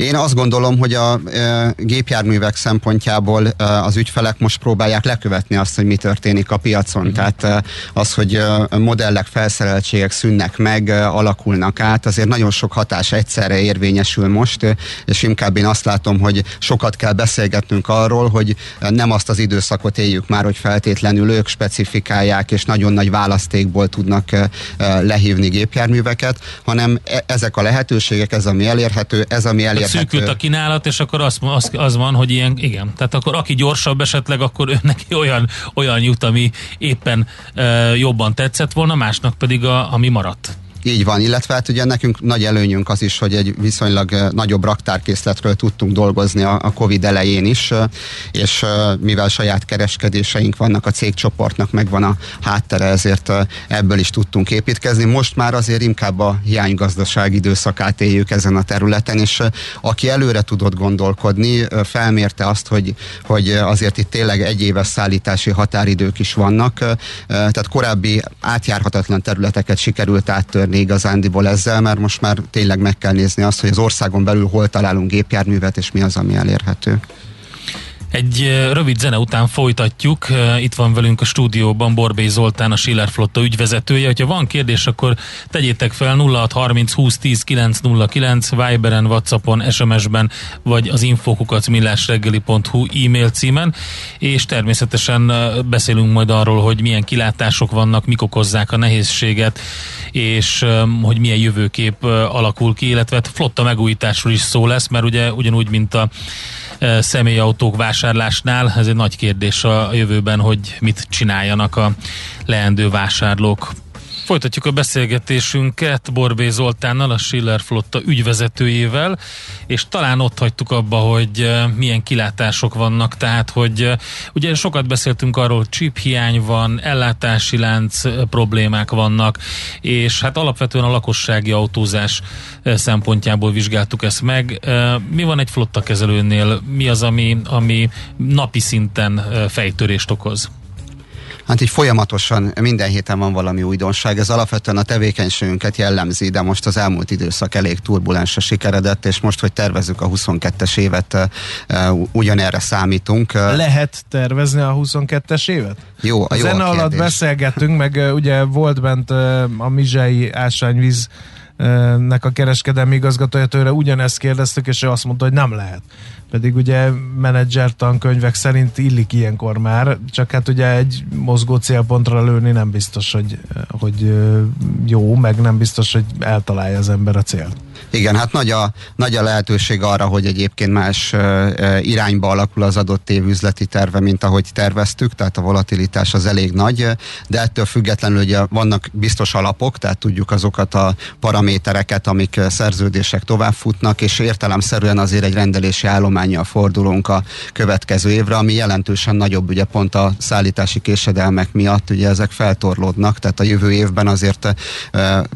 Én azt gondolom, hogy a e, gépjárművek szempontjából e, az ügyfelek most próbálják lekövetni azt, hogy mi történik a piacon. Mm. Tehát e, az, hogy e, modellek, felszereltségek szűnnek meg, e, alakulnak át, azért nagyon sok hatás egyszerre érvényesül most, e, és inkább én azt látom, hogy sokat kell beszélgetnünk arról, hogy nem azt az időszakot éljük már, hogy feltétlenül ők specifikálják, és nagyon nagy választékból tudnak e, e lehívni gépjárműveket, hanem e, ezek a lehetőségek, ez ami elérhető, ez ami elérhető szűkült a kínálat, és akkor az, az, az van, hogy ilyen, igen, tehát akkor aki gyorsabb esetleg, akkor ő neki olyan, olyan jut, ami éppen uh, jobban tetszett volna, másnak pedig a, ami maradt. Így van, illetve hát ugye nekünk nagy előnyünk az is, hogy egy viszonylag nagyobb raktárkészletről tudtunk dolgozni a, Covid elején is, és mivel saját kereskedéseink vannak, a cégcsoportnak megvan a háttere, ezért ebből is tudtunk építkezni. Most már azért inkább a hiánygazdaság időszakát éljük ezen a területen, és aki előre tudott gondolkodni, felmérte azt, hogy, hogy azért itt tényleg egyéves szállítási határidők is vannak, tehát korábbi átjárhatatlan területeket sikerült áttörni elérni igazándiból ezzel, mert most már tényleg meg kell nézni azt, hogy az országon belül hol találunk gépjárművet, és mi az, ami elérhető. Egy rövid zene után folytatjuk. Itt van velünk a stúdióban Borbély Zoltán, a Schiller Flotta ügyvezetője. Ha van kérdés, akkor tegyétek fel 0630 20 10 909 Viberen, Whatsappon, SMS-ben, vagy az infokukat millásreggeli.hu e-mail címen, és természetesen beszélünk majd arról, hogy milyen kilátások vannak, mik okozzák a nehézséget, és hogy milyen jövőkép alakul ki, illetve hát flotta megújításról is szó lesz, mert ugye ugyanúgy, mint a személyautók vásárlásnál. Ez egy nagy kérdés a jövőben, hogy mit csináljanak a leendő vásárlók. Folytatjuk a beszélgetésünket Borbé Zoltánnal, a Schiller Flotta ügyvezetőjével, és talán ott hagytuk abba, hogy eh, milyen kilátások vannak, tehát hogy eh, ugye sokat beszéltünk arról, hogy hiány van, ellátási lánc eh, problémák vannak, és hát alapvetően a lakossági autózás szempontjából vizsgáltuk ezt meg. Mi van egy flotta kezelőnél? Mi az, ami, ami napi szinten fejtörést okoz? Hát így folyamatosan minden héten van valami újdonság. Ez alapvetően a tevékenységünket jellemzi, de most az elmúlt időszak elég turbulensre sikeredett, és most, hogy tervezzük a 22-es évet, ugyanerre számítunk. Lehet tervezni a 22-es évet? Jó, a, jó zene a alatt beszélgettünk, meg ugye volt bent a Mizsei ásványvíz nek a kereskedelmi igazgatója tőle ugyanezt kérdeztük, és ő azt mondta, hogy nem lehet pedig ugye menedzser tankönyvek szerint illik ilyenkor már, csak hát ugye egy mozgó célpontra lőni nem biztos, hogy, hogy jó, meg nem biztos, hogy eltalálja az ember a célt. Igen, hát nagy a, nagy a lehetőség arra, hogy egyébként más irányba alakul az adott év üzleti terve, mint ahogy terveztük, tehát a volatilitás az elég nagy, de ettől függetlenül ugye vannak biztos alapok, tehát tudjuk azokat a paramétereket, amik szerződések továbbfutnak, és értelemszerűen azért egy rendelési állományjal fordulunk a következő évre, ami jelentősen nagyobb, ugye pont a szállítási késedelmek miatt, ugye ezek feltorlódnak, tehát a jövő évben azért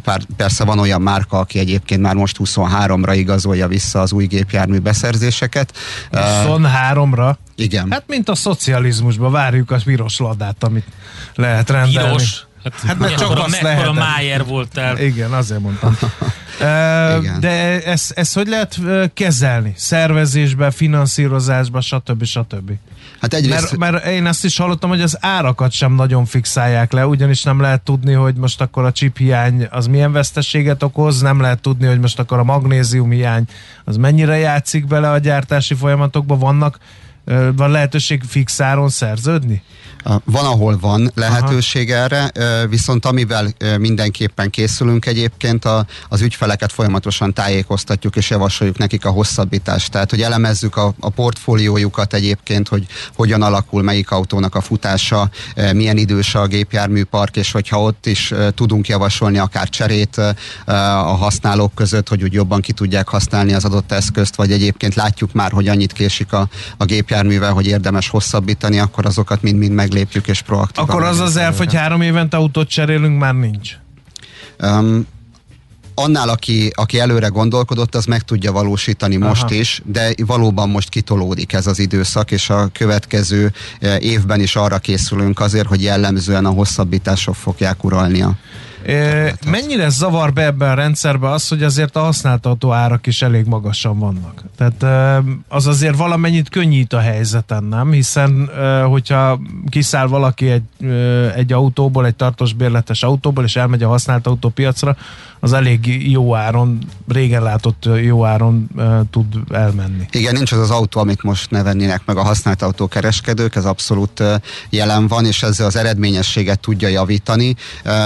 pár, persze van olyan márka, aki egyébként már most most 23-ra igazolja vissza az új gépjármű beszerzéseket. 23-ra? Igen. Hát mint a szocializmusban várjuk a piros ladát, amit lehet rendelni. Piros. Hát, Hát, mert csak azt mekkora lehetett. Májer voltál. Igen, azért mondtam. Igen. De ezt, ezt hogy lehet kezelni? Szervezésbe, finanszírozásba, stb. stb. Hát egyrészt... Mert, mert én azt is hallottam, hogy az árakat sem nagyon fixálják le, ugyanis nem lehet tudni, hogy most akkor a chip hiány az milyen veszteséget okoz, nem lehet tudni, hogy most akkor a magnézium hiány az mennyire játszik bele a gyártási folyamatokba, vannak van lehetőség fix áron szerződni? Van, ahol van lehetőség Aha. erre, viszont amivel mindenképpen készülünk egyébként, a, az ügyfeleket folyamatosan tájékoztatjuk és javasoljuk nekik a hosszabbítást. Tehát, hogy elemezzük a, a portfóliójukat egyébként, hogy hogyan alakul melyik autónak a futása, milyen idős a gépjárműpark, és hogyha ott is tudunk javasolni akár cserét a használók között, hogy úgy jobban ki tudják használni az adott eszközt, vagy egyébként látjuk már, hogy annyit késik a, a gépjárművel, hogy érdemes hosszabbítani, akkor azokat mind-mind meglépjük és proaktívan. Akkor az az elf, hogy három évente autót cserélünk, már nincs. Um, annál, aki, aki előre gondolkodott, az meg tudja valósítani most Aha. is, de valóban most kitolódik ez az időszak, és a következő eh, évben is arra készülünk azért, hogy jellemzően a hosszabbítások fogják uralni E, mennyire zavar be ebben a rendszerbe az, hogy azért a használt autó árak is elég magasan vannak? Tehát az azért valamennyit könnyít a helyzeten, nem? Hiszen hogyha kiszáll valaki egy, egy autóból, egy tartós bérletes autóból, és elmegy a használt autópiacra, az elég jó áron, régen látott jó áron tud elmenni. Igen, nincs az az autó, amit most ne vennének meg a használt autókereskedők, ez abszolút jelen van, és ezzel az eredményességet tudja javítani.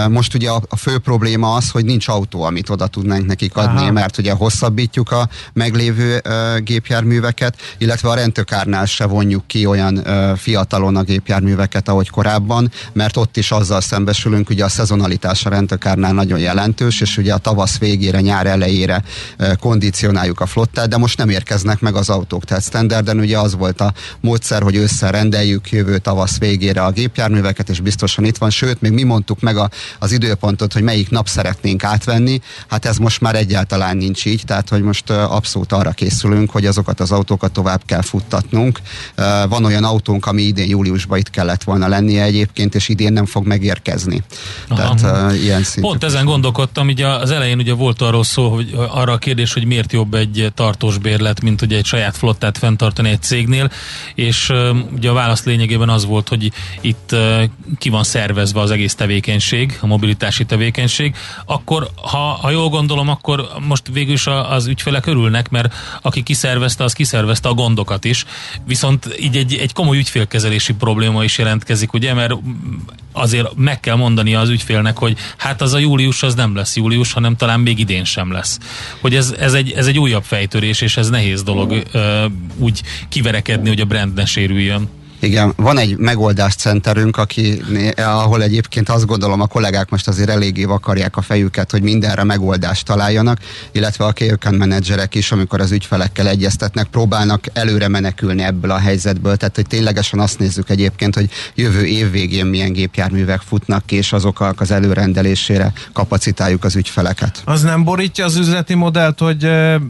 Most ugye a, a fő probléma az, hogy nincs autó, amit oda tudnánk nekik adni, Aha. mert ugye hosszabbítjuk a meglévő ö, gépjárműveket, illetve a rendtökárnál se vonjuk ki olyan ö, fiatalon a gépjárműveket, ahogy korábban, mert ott is azzal szembesülünk, ugye a szezonalitás a rendtökárnál nagyon jelentős, és ugye a tavasz végére, nyár elejére ö, kondicionáljuk a flottát, de most nem érkeznek meg az autók. Tehát standarden ugye az volt a módszer, hogy ősszel rendeljük jövő tavasz végére a gépjárműveket, és biztosan itt van. Sőt, még mi mondtuk meg a, az időpontot, hogy melyik nap szeretnénk átvenni. Hát ez most már egyáltalán nincs így, tehát hogy most abszolút arra készülünk, hogy azokat az autókat tovább kell futtatnunk. Van olyan autónk, ami idén júliusban itt kellett volna lennie egyébként, és idén nem fog megérkezni. Aha. Tehát ilyen. Pont ezen gondolkodtam, ugye az elején ugye volt arról szó, hogy arra a kérdés, hogy miért jobb egy tartós bérlet, mint ugye egy saját flottát fenntartani egy cégnél, és ugye a válasz lényegében az volt, hogy itt ö, ki van szervezve az egész tevékenység, a mobilitási tevékenység, akkor ha, ha jól gondolom, akkor most végül is az ügyfelek örülnek, mert aki kiszervezte, az kiszervezte a gondokat is, viszont így egy, egy komoly ügyfélkezelési probléma is jelentkezik, ugye, mert azért meg kell mondani az ügyfélnek, hogy hát az a július az nem lesz július, hanem talán még idén sem lesz. Hogy ez, ez, egy, ez egy újabb fejtörés, és ez nehéz dolog ö, úgy kiverekedni, hogy a brand ne sérüljön. Igen, van egy megoldáscenterünk, aki, ahol egyébként azt gondolom a kollégák most azért eléggé vakarják a fejüket, hogy mindenre megoldást találjanak, illetve a account menedzserek is, amikor az ügyfelekkel egyeztetnek, próbálnak előre menekülni ebből a helyzetből. Tehát, hogy ténylegesen azt nézzük egyébként, hogy jövő év végén milyen gépjárművek futnak ki, és azoknak az előrendelésére kapacitáljuk az ügyfeleket. Az nem borítja az üzleti modellt, hogy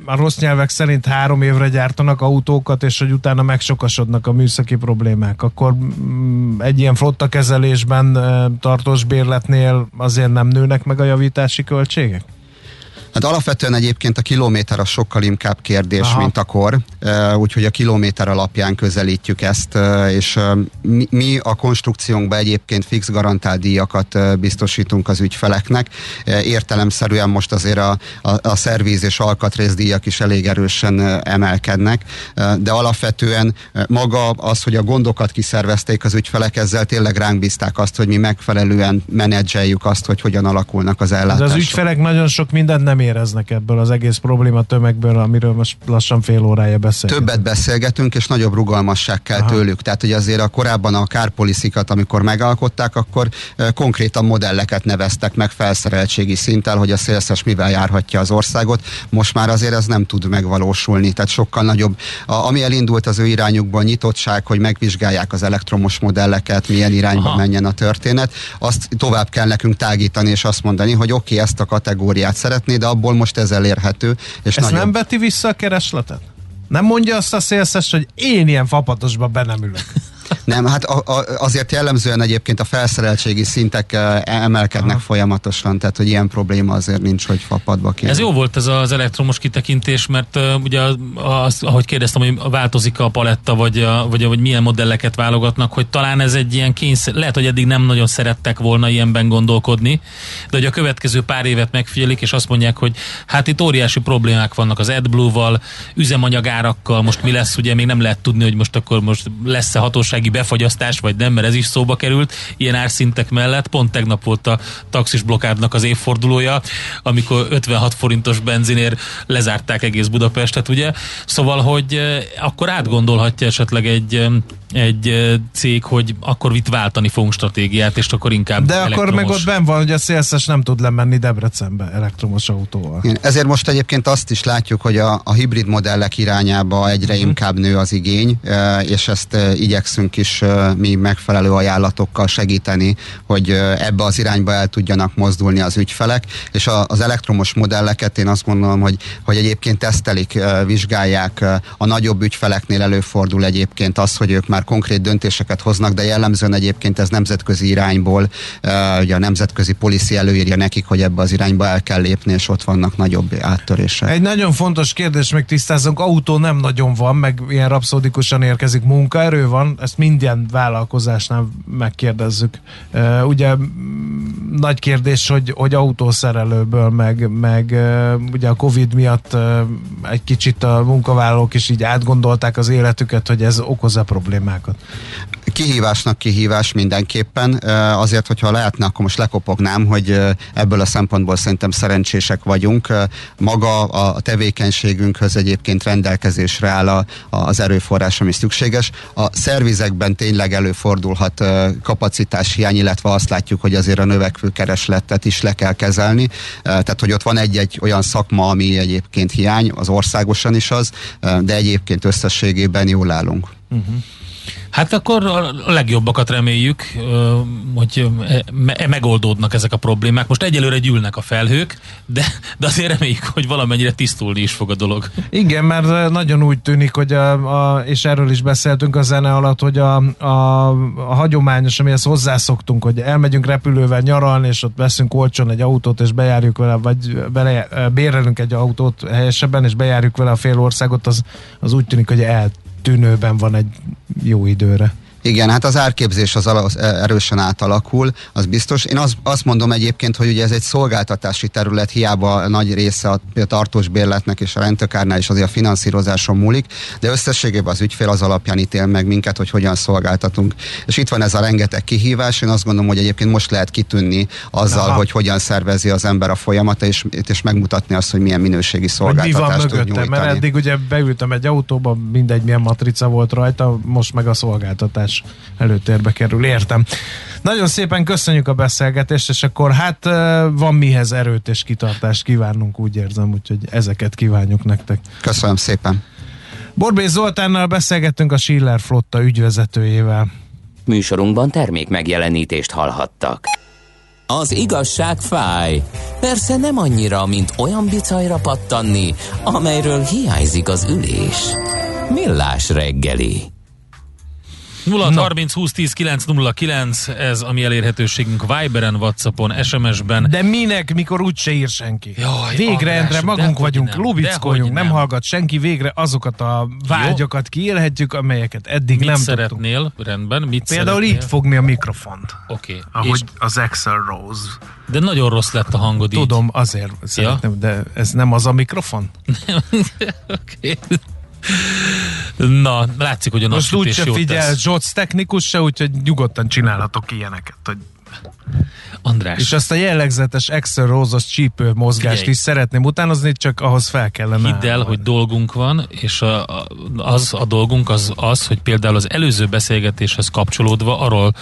a rossz nyelvek szerint három évre gyártanak autókat, és hogy utána megsokasodnak a műszaki problémák. Akkor mm, egy ilyen flotta kezelésben tartós bérletnél azért nem nőnek meg a javítási költségek? Hát alapvetően egyébként a kilométer az sokkal inkább kérdés, Aha. Mint a kor, úgyhogy a kilométer alapján közelítjük ezt, és mi, mi a konstrukciónkban egyébként fix garantált díjakat biztosítunk az ügyfeleknek. Értelemszerűen most azért a, a, a szervíz és alkatrészdíjak is elég erősen emelkednek, de alapvetően maga az, hogy a gondokat kiszervezték az ügyfelek, ezzel tényleg ránk bízták azt, hogy mi megfelelően menedzseljük azt, hogy hogyan alakulnak az De ellátások. az ügyfelek nagyon sok mindent nem éreznek ebből az egész probléma tömegből, amiről most lassan fél órája beszélgetünk. Többet beszélgetünk, és nagyobb rugalmasság kell Aha. tőlük. Tehát, hogy azért a korábban a kárpoliszikat, amikor megalkották, akkor konkrétan modelleket neveztek meg felszereltségi szinttel, hogy a szélszes mivel járhatja az országot. Most már azért ez nem tud megvalósulni, tehát sokkal nagyobb. A, ami elindult az ő irányukból nyitottság, hogy megvizsgálják az elektromos modelleket, milyen irányba Aha. menjen a történet, azt tovább kell nekünk tágítani, és azt mondani, hogy oké, okay, ezt a kategóriát szeretné, de abból most ez elérhető, és Ez nagyobb. nem veti vissza a keresletet? Nem mondja azt a szélszes, hogy én ilyen fapadosba be nem ülök. Nem, hát a, a, azért jellemzően egyébként a felszereltségi szintek emelkednek Aha. folyamatosan, tehát hogy ilyen probléma azért nincs, hogy fapadba kéne. Ez jó volt ez az elektromos kitekintés, mert uh, ugye az, ahogy kérdeztem, hogy változik a paletta, vagy, a, vagy, vagy milyen modelleket válogatnak, hogy talán ez egy ilyen kényszer, lehet, hogy eddig nem nagyon szerettek volna ilyenben gondolkodni, de hogy a következő pár évet megfigyelik, és azt mondják, hogy hát itt óriási problémák vannak az AdBlue-val, üzemanyagárakkal, most mi lesz, ugye még nem lehet tudni, hogy most akkor most lesz-e hatósági befagyasztás, vagy nem, mert ez is szóba került, ilyen árszintek mellett. Pont tegnap volt a taxis blokkádnak az évfordulója, amikor 56 forintos benzinért lezárták egész Budapestet, ugye? Szóval, hogy eh, akkor átgondolhatja esetleg egy, eh, egy cég, hogy akkor itt váltani fogunk stratégiát, és akkor inkább De akkor meg elektromos. ott benn van, hogy a szélszes nem tud lemenni Debrecenbe elektromos autóval. Igen, Ezért most egyébként azt is látjuk, hogy a, a hibrid modellek irányába egyre uh-huh. inkább nő az igény, és ezt igyekszünk is mi megfelelő ajánlatokkal segíteni, hogy ebbe az irányba el tudjanak mozdulni az ügyfelek, és a, az elektromos modelleket én azt gondolom, hogy, hogy egyébként tesztelik, vizsgálják, a nagyobb ügyfeleknél előfordul egyébként az, hogy ők már konkrét döntéseket hoznak, de jellemzően egyébként ez nemzetközi irányból, ugye a nemzetközi policy előírja nekik, hogy ebbe az irányba el kell lépni, és ott vannak nagyobb áttörések. Egy nagyon fontos kérdés, még tisztázunk, autó nem nagyon van, meg ilyen rapszódikusan érkezik, munkaerő van, ezt minden vállalkozásnál megkérdezzük. Ugye nagy kérdés, hogy, hogy autószerelőből, meg, meg ugye a Covid miatt egy kicsit a munkavállalók is így átgondolták az életüket, hogy ez okoz-e problémákat. Kihívásnak kihívás mindenképpen. Azért, hogyha lehetne, akkor most lekopognám, hogy ebből a szempontból szerintem szerencsések vagyunk. Maga a tevékenységünkhöz egyébként rendelkezésre áll a- az erőforrás, ami szükséges. A szervizekben tényleg előfordulhat kapacitás hiány, illetve azt látjuk, hogy azért a növekvő keresletet is le kell kezelni. Tehát, hogy ott van egy-egy olyan szakma, ami egyébként hiány, az országosan is az, de egyébként összességében jól állunk. Hát akkor a legjobbakat reméljük, hogy me- megoldódnak ezek a problémák. Most egyelőre gyűlnek a felhők, de, de azért reméljük, hogy valamennyire tisztulni is fog a dolog. Igen, mert nagyon úgy tűnik, hogy a, a, és erről is beszéltünk a zene alatt, hogy a, a, a hagyományos, amihez hozzászoktunk, hogy elmegyünk repülővel nyaralni, és ott veszünk olcsón egy autót, és bejárjuk vele, vagy bele, bérelünk egy autót helyesebben, és bejárjuk vele a fél országot, az, az úgy tűnik, hogy eltűnőben van egy jó időre. Igen, hát az árképzés az az erősen átalakul, az biztos. Én az, azt mondom egyébként, hogy ugye ez egy szolgáltatási terület, hiába nagy része a tartós bérletnek és a rendtökárnál is azért a finanszírozáson múlik, de összességében az ügyfél az alapján ítél meg minket, hogy hogyan szolgáltatunk. És itt van ez a rengeteg kihívás, én azt gondolom, hogy egyébként most lehet kitűnni azzal, Aha. hogy hogyan szervezi az ember a folyamata, és, és megmutatni azt, hogy milyen minőségi Hogy mi van szolgáltatást mögötte, mert eddig ugye beültem egy autóba, mindegy milyen matrica volt rajta, most meg a szolgáltatás előtérbe kerül, értem. Nagyon szépen köszönjük a beszélgetést, és akkor hát van mihez erőt és kitartást kívánunk, úgy érzem, úgyhogy ezeket kívánjuk nektek. Köszönöm szépen. Borbély Zoltánnal beszélgettünk a Schiller flotta ügyvezetőjével. Műsorunkban termék megjelenítést hallhattak. Az igazság fáj. Persze nem annyira, mint olyan bicajra pattanni, amelyről hiányzik az ülés. Millás reggeli. 0 30 20 10 909, ez a mi elérhetőségünk Viberen, Whatsappon, SMS-ben. De minek, mikor úgyse ír senki? Jaj, végre, András, Endre, magunk vagyunk, nem, lubickoljunk, nem. nem. hallgat senki, végre azokat a vágyakat kiélhetjük, amelyeket eddig Mit nem tudtunk. szeretnél? Rendben, mit Például szeretnél? itt fogni a mikrofont. Oké, okay. Ahogy az Excel Rose. de nagyon rossz lett a hangod így. Tudom, azért szeretném, de ez nem az a mikrofon? Oké. Na, látszik, hogy a Most úgyse jót figyel. Zsoc technikus se, úgyhogy nyugodtan csinálhatok ilyeneket. Hogy András, És azt a jellegzetes Axel Rose-os csípő mozgást Figyelj. is szeretném utánozni, csak ahhoz fel kellene. hidd el, állni. hogy dolgunk van, és a, a, az a dolgunk az az, hogy például az előző beszélgetéshez kapcsolódva arról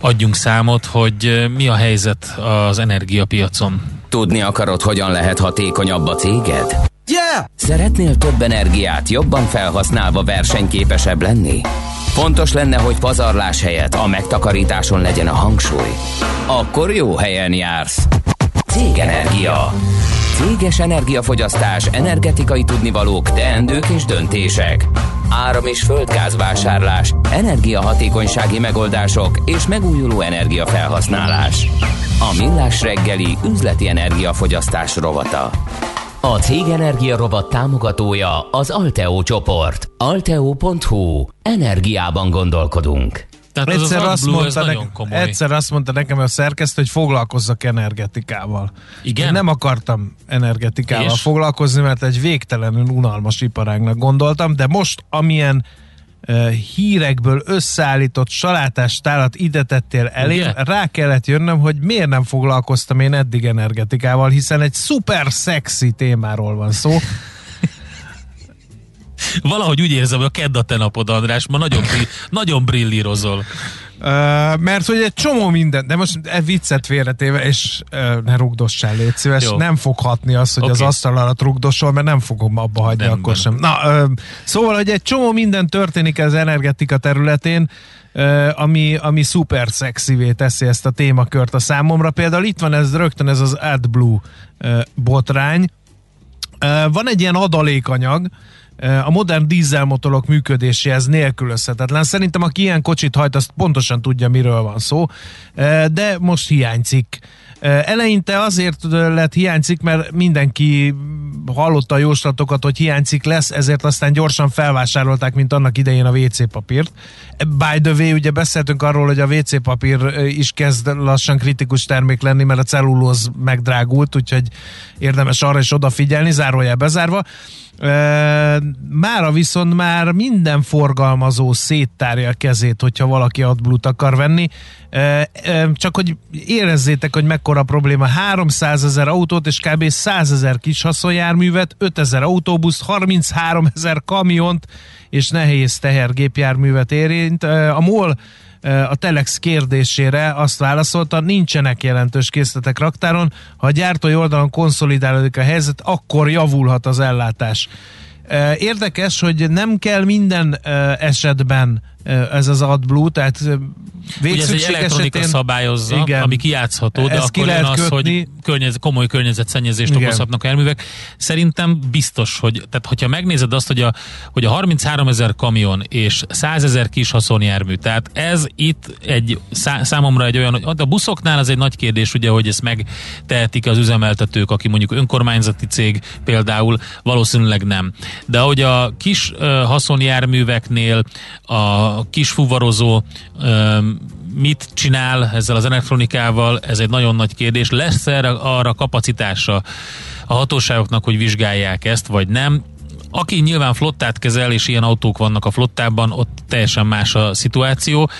adjunk számot, hogy mi a helyzet az energiapiacon. Tudni akarod, hogyan lehet hatékonyabb a céged? Yeah! Szeretnél több energiát jobban felhasználva versenyképesebb lenni? Fontos lenne, hogy pazarlás helyett a megtakarításon legyen a hangsúly. Akkor jó helyen jársz. Cégenergia. Céges energiafogyasztás, energetikai tudnivalók, teendők és döntések. Áram- és földgázvásárlás, energiahatékonysági megoldások és megújuló energiafelhasználás. A Millás reggeli üzleti energiafogyasztás rovata. A Cég Energia rovat támogatója az Alteo csoport. Alteo.hu. Energiában gondolkodunk. Tehát ez Egyszer az azt, AdBlue, ez mondta nagyon nekem, egyszer azt mondta nekem a szerkesztő, hogy foglalkozzak energetikával. Igen? Én nem akartam energetikával És? foglalkozni, mert egy végtelenül unalmas iparágnak gondoltam, de most amilyen hírekből összeállított salátás tálat ide tettél elém, Ugye? rá kellett jönnöm, hogy miért nem foglalkoztam én eddig energetikával, hiszen egy szuper szexi témáról van szó. Valahogy úgy érzem, hogy a kedd a te napod, András, ma nagyon, nagyon brillírozol. Uh, mert hogy egy csomó minden, de most e viccet félretéve, és uh, ne rugdossál, légy szíves, Jó. nem fog hatni az, hogy Oké. az asztal alatt rugdosol, mert nem fogom abba hagyni Rendben. akkor sem. Na, uh, szóval, hogy egy csomó minden történik az energetika területén, ami, ami szuper szexivé teszi ezt a témakört a számomra. Például itt van ez rögtön ez az AdBlue botrány, Van egy ilyen adalékanyag, a modern dízelmotorok működéséhez nélkülözhetetlen. Szerintem aki ilyen kocsit hajt, azt pontosan tudja, miről van szó, de most hiányzik. Eleinte azért lett hiányzik, mert mindenki hallotta a jóslatokat, hogy hiányzik lesz, ezért aztán gyorsan felvásárolták, mint annak idején a WC papírt. By the way, ugye beszéltünk arról, hogy a WC papír is kezd lassan kritikus termék lenni, mert a cellulóz megdrágult, úgyhogy érdemes arra is odafigyelni, zárójel bezárva. Mára viszont már minden forgalmazó széttárja a kezét, hogyha valaki adblut akar venni. Csak hogy érezzétek, hogy mekkora probléma. 300 ezer autót és kb. 100 ezer kis haszonjárművet, 5 ezer autóbuszt, 33 ezer kamiont és nehéz tehergépjárművet érint. E, a MOL a Telex kérdésére azt válaszolta, nincsenek jelentős készletek raktáron, ha a gyártói oldalon konszolidálódik a helyzet, akkor javulhat az ellátás. Érdekes, hogy nem kell minden esetben ez az AdBlue, tehát e, Ugye ez egy végszükség elektronika esetén szabályozza, Igen. ami kijátszható, de ki akkor jön lehet az, kötni. hogy környezet, komoly környezetszennyezést Igen. okozhatnak a járművek. Szerintem biztos, hogy tehát hogyha megnézed azt, hogy a, hogy a 33 ezer kamion és 100 ezer kis haszonjármű, tehát ez itt egy szá, számomra egy olyan, hogy a buszoknál az egy nagy kérdés, ugye, hogy ezt megtehetik az üzemeltetők, aki mondjuk önkormányzati cég például, valószínűleg nem. De ahogy a kis ö, haszonjárműveknél a kis fuvarozó mit csinál ezzel az elektronikával, ez egy nagyon nagy kérdés. Lesz erre arra kapacitása a hatóságoknak, hogy vizsgálják ezt, vagy nem? Aki nyilván flottát kezel, és ilyen autók vannak a flottában, ott teljesen más a szituáció.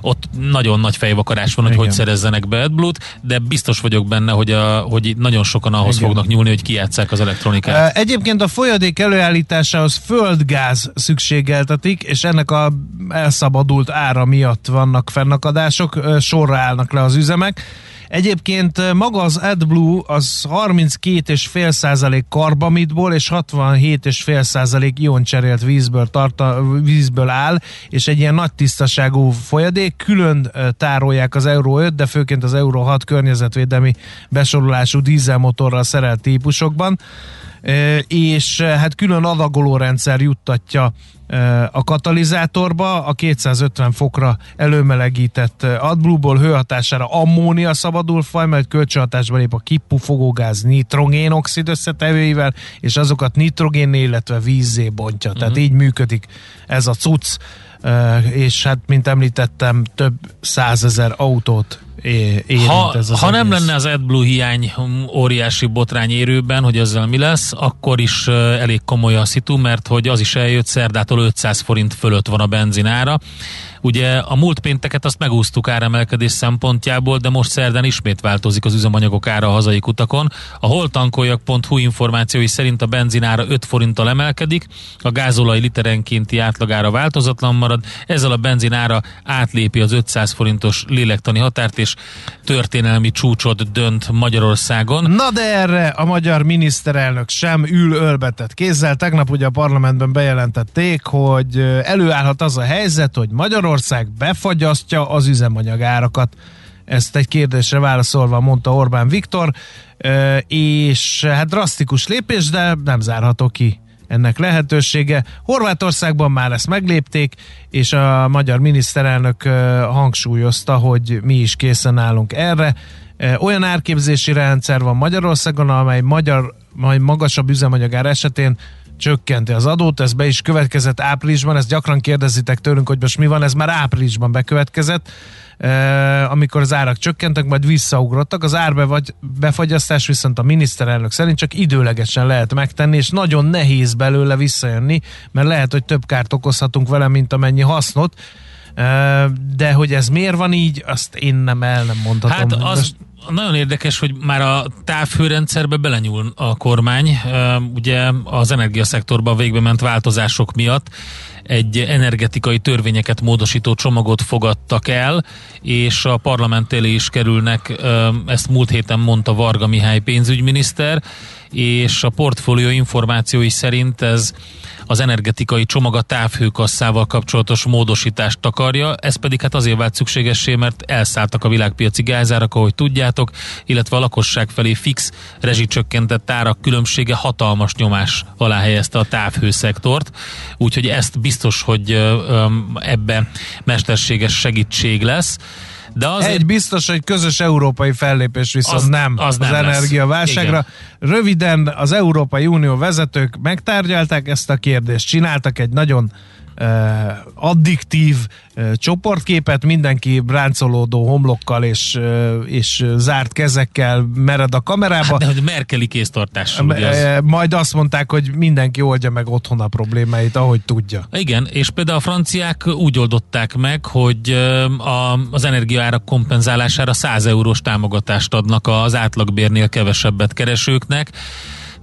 Ott nagyon nagy fejvakarás van, hogy Igen. hogy szerezzenek be AdBlue-t, de biztos vagyok benne, hogy, a, hogy nagyon sokan ahhoz Igen. fognak nyúlni, hogy kijátszák az elektronikát. Egyébként a folyadék előállításához földgáz szükségeltetik, és ennek a elszabadult ára miatt vannak fennakadások, sorra állnak le az üzemek. Egyébként e, maga az AdBlue az 32,5 százalék karbamitból és 67,5 százalék ioncserélt vízből, tarta, vízből áll, és egy ilyen nagy tisztaságú folyadék. Külön e, tárolják az Euro 5, de főként az Euro 6 környezetvédelmi besorolású dízelmotorral szerelt típusokban. És hát külön adagoló rendszer juttatja a katalizátorba a 250 fokra előmelegített AdBlue-ból hőhatására ammónia szabadul faj, majd kölcsönhatásba lép a kipufogógáz nitrogénoxid összetevőivel, és azokat nitrogénné, illetve vízzé bontja. Tehát Mhm. így működik ez a cucc, és hát mint említettem, több százezer autót érint Ha, ez az ha nem lenne az AdBlue hiány óriási botrány érőben, hogy ezzel mi lesz, akkor is elég komoly a szitu, mert hogy az is eljött, szerdától 500 forint fölött van a benzinára. Ugye a múlt pénteket azt megúsztuk áremelkedés szempontjából, de most szerdán ismét változik az üzemanyagok ára a hazai kutakon. A holtankoljak.hu információi szerint a benzinára 5 forinttal emelkedik, a gázolaj literenkénti átlagára változatlan marad, ezzel a benzinára átlépi az 500 forintos lélektani határt, és történelmi csúcsot dönt Magyarországon. Na de erre a magyar miniszterelnök sem ül ölbetett kézzel. Tegnap ugye a parlamentben bejelentették, hogy előállhat az a helyzet, hogy Magyarország befagyasztja az üzemanyagárakat. Ezt egy kérdésre válaszolva mondta Orbán Viktor, és hát drasztikus lépés, de nem zárható ki ennek lehetősége. Horvátországban már ezt meglépték, és a magyar miniszterelnök hangsúlyozta, hogy mi is készen állunk erre. Olyan árképzési rendszer van Magyarországon, amely magyar, majd magasabb üzemanyagár esetén csökkenti az adót, ez be is következett áprilisban, ezt gyakran kérdezitek tőlünk, hogy most mi van, ez már áprilisban bekövetkezett, amikor az árak csökkentek, majd visszaugrottak. Az árbefagyasztás viszont a miniszterelnök szerint csak időlegesen lehet megtenni, és nagyon nehéz belőle visszajönni, mert lehet, hogy több kárt okozhatunk vele, mint amennyi hasznot. De hogy ez miért van így, azt én nem el nem mondhatom. Hát az nagyon érdekes, hogy már a távhőrendszerbe belenyúl a kormány. Ugye az energiaszektorban végbe ment változások miatt egy energetikai törvényeket módosító csomagot fogadtak el, és a parlament elé is kerülnek, ezt múlt héten mondta Varga Mihály pénzügyminiszter, és a portfólió információi szerint ez az energetikai csomag a távhőkasszával kapcsolatos módosítást takarja, ez pedig hát azért vált szükségessé, mert elszálltak a világpiaci gázárak, ahogy tudjátok, illetve a lakosság felé fix rezsicsökkentett árak különbsége hatalmas nyomás alá helyezte a távhőszektort, úgyhogy ezt biztos, hogy ebbe mesterséges segítség lesz. De azért Egy biztos, hogy közös európai fellépés viszont Az- nem az az, nem energiaválságra. Röviden az Európai Unió vezetők megtárgyalták ezt a kérdést, csináltak egy nagyon addiktív csoportképet, mindenki ráncolódó homlokkal és, és zárt kezekkel mered a kamerába. hát, de hogy Merkeli kéztartással, az Majd azt mondták, hogy mindenki oldja meg otthon a problémáit, ahogy tudja. Igen, és például a franciák úgy oldották meg, hogy a, az energiaárak kompenzálására 100 eurós támogatást adnak az átlagbérnél kevesebbet keresőknek,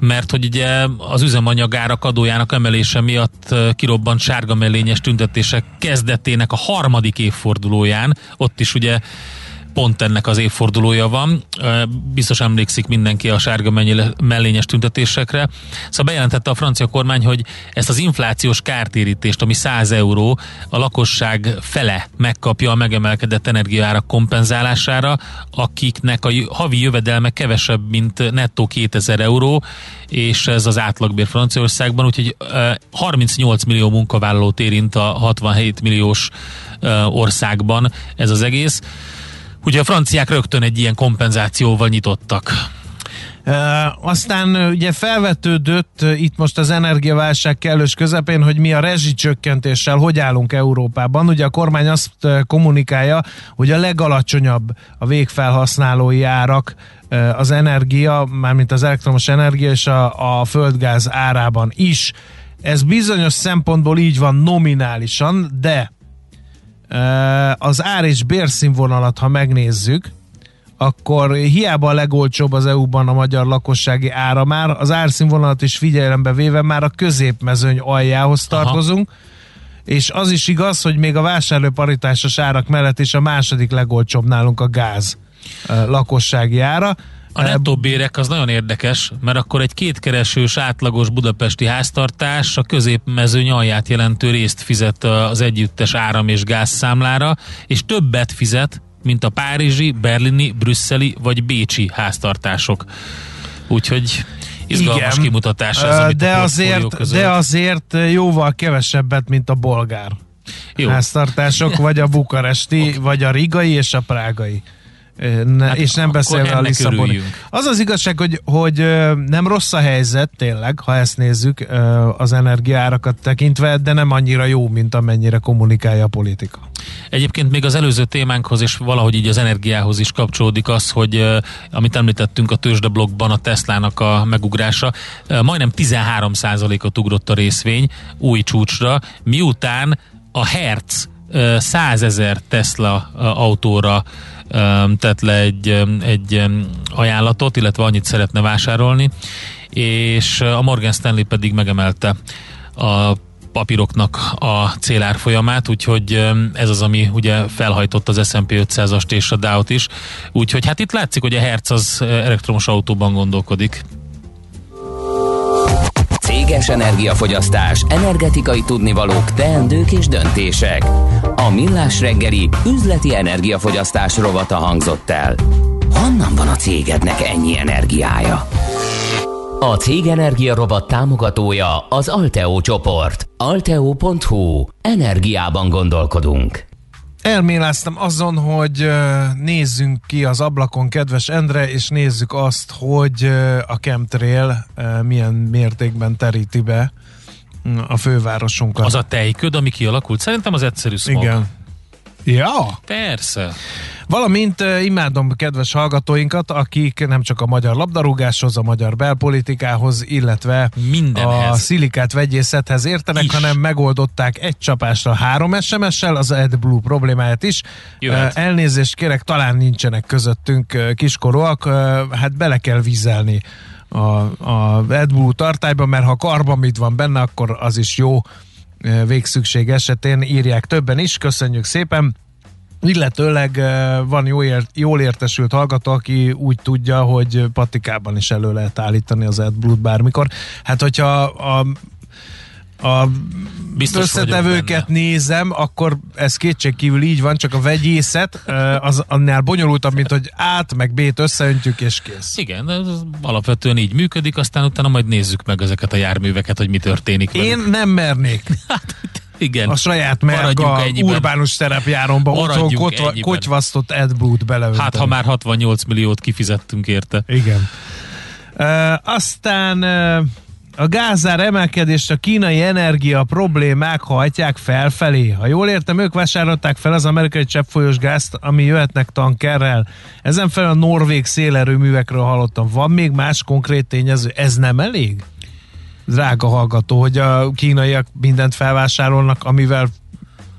mert hogy ugye az üzemanyagárak adójának emelése miatt kirobbant sárga mellényes tüntetések kezdetének a harmadik évfordulóján, ott is ugye pont ennek az évfordulója van. Biztos emlékszik mindenki a sárga mellényes tüntetésekre. Szóval bejelentette a francia kormány, hogy ezt az inflációs kártérítést, ami 100 euró, a lakosság fele megkapja a megemelkedett energiaárak kompenzálására, akiknek a havi jövedelme kevesebb, mint nettó 2000 euró, és ez az átlagbér Franciaországban, úgyhogy ö, 38 millió munkavállalót érint a 67 milliós országban ez az egész. Ugye a franciák rögtön egy ilyen kompenzációval nyitottak. Uh, aztán ugye felvetődött itt most az energiaválság kellős közepén, hogy mi a rezsicsökkentéssel hogy állunk Európában. Ugye a kormány azt kommunikálja, hogy a legalacsonyabb a végfelhasználói árak az energia, mármint az elektromos energia és a, a földgáz árában is. Ez bizonyos szempontból így van nominálisan, de az ár és bérszínvonalat, ha megnézzük, akkor hiába a legolcsóbb az EU-ban a magyar lakossági ára már, az árszínvonalat is figyelembe véve már a középmezőny aljához Aha. tartozunk, és az is igaz, hogy még a vásárlóparitásos árak mellett is a második legolcsóbb nálunk a gáz lakossági ára. A nettó bérek az nagyon érdekes, mert akkor egy kétkeresős átlagos budapesti háztartás a középmezőny alját jelentő részt fizet az együttes áram és gázszámlára, és többet fizet, mint a párizsi, berlini, brüsszeli vagy bécsi háztartások. Úgyhogy izgalmas Igen. kimutatás ez, amit de a azért, közölt. de azért jóval kevesebbet, mint a bolgár Jó. háztartások, vagy a bukaresti, vagy a rigai és a prágai. Ne, Hát és nem beszélve a örüljünk. Az az igazság, hogy, hogy nem rossz a helyzet tényleg, ha ezt nézzük az energiaárakat tekintve, de nem annyira jó, mint amennyire kommunikálja a politika. Egyébként még az előző témánkhoz és valahogy így az energiához is kapcsolódik az, hogy amit említettünk a tőzsdeblogban a Teslának a megugrása, majdnem 13%-ot ugrott a részvény új csúcsra, miután a Hertz uh, 100 ezer Tesla autóra tett le egy, egy ajánlatot, illetve annyit szeretne vásárolni, és a Morgan Stanley pedig megemelte a papíroknak a célárfolyamát, úgyhogy ez az, ami ugye felhajtott az S&P 500-ast és a Dow-t is. Úgyhogy hát itt látszik, hogy a Hertz az elektromos autóban gondolkodik. Céges energiafogyasztás, energetikai tudnivalók, teendők és döntések. A Millás reggeli üzleti energiafogyasztás rovata hangzott el. Honnan van a cégednek ennyi energiája? A Cég Energia Robot támogatója az Alteo csoport. Alteo.hu. Energiában gondolkodunk. Elméláztam azon, hogy nézzünk ki az ablakon, kedves Endre, és nézzük azt, hogy a chemtrail milyen mértékben teríti be a fővárosunkat. Az a tejköd, ami kialakult. Szerintem az egyszerű smog. Igen. Ja. Persze. Valamint uh, imádom kedves hallgatóinkat, akik nem csak a magyar labdarúgáshoz, a magyar belpolitikához, illetve Mindenhez. a szilikát vegyészethez értenek, Is. hanem megoldották egy csapásra három SMS-sel az AdBlue problémáját is. Jöhet. Uh, elnézést kérek, talán nincsenek közöttünk uh, kiskorúak, uh, hát bele kell vizelni a, a AdBlue tartályba, mert ha karbamid van benne, akkor az is jó végszükség esetén írják többen is. Köszönjük szépen! Illetőleg eh, van jó ért, jól értesült hallgató, aki úgy tudja, hogy patikában is elő lehet állítani az AdBlue-t bármikor. Hát, hogyha a, a Biztos összetevőket nézem, akkor ez kétségkívül így van, csak a vegyészet eh, az annál bonyolultabb, mint hogy át meg B-t összeöntjük és kész. Igen, ez alapvetően így működik, aztán utána majd nézzük meg ezeket a járműveket, hogy mi történik velük. Én nem mernék Igen. a saját merga urbánus terepjáromba otthon kotva, kotyvasztott AdBlue-t beleönteni. Hát, ha már 68 milliót kifizettünk érte. Igen. Uh, aztán uh, a gázár emelkedést a kínai energia problémák hajtják felfelé. Ha jól értem, ők vásárolták fel az amerikai cseppfolyós gázt, ami jöhetnek tankerrel. Ezen fel a norvég szélerőművekről hallottam. Van még más konkrét tényező? Ez nem elég? Drága hallgató, hogy a kínaiak mindent felvásárolnak, amivel